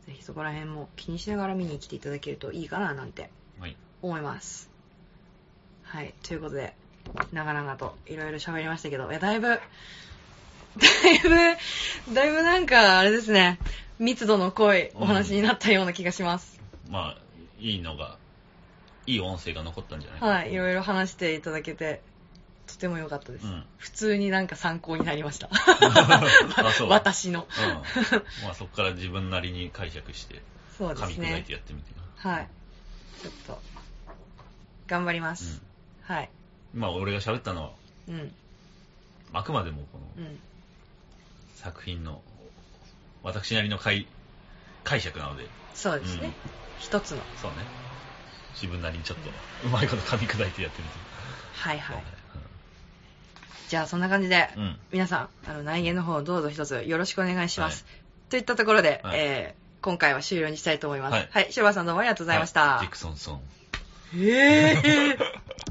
ぜひそこら辺も気にしながら見に来ていただけるといいかななんてはい。思います。はい。ということで、長々といろいろ喋りましたけど、いや、だいぶ、だいぶ、だいぶなんか、あれですね、密度の濃いお話になったような気がします。まあ、いいのが、いい音声が残ったんじゃないかはい。いろいろ話していただけて、とても良かったです。うん普通になんか参考になりました。あそう私の。うん。まあそこから自分なりに解釈して、そうで噛み砕いて。やってみてはい。ちょっと、頑張りまな。す。はい。うん。まあ俺が喋ったのは、うん。あくまでもこのうん。作品の、私なりの解解釈なので、そうですね。うん一つの。そうね。自分なりにちょっと、うまいこと噛み砕いてやってみて。はいはい。じゃあそんな感じで、うん。うん。皆さん、あの、内言の方どうぞ一つよろしくお願いします。といったところで、はいえー今回は終了にしたいと思います。はいはい。シュバさんどうもありがとうございました。ジェクソンソン。えー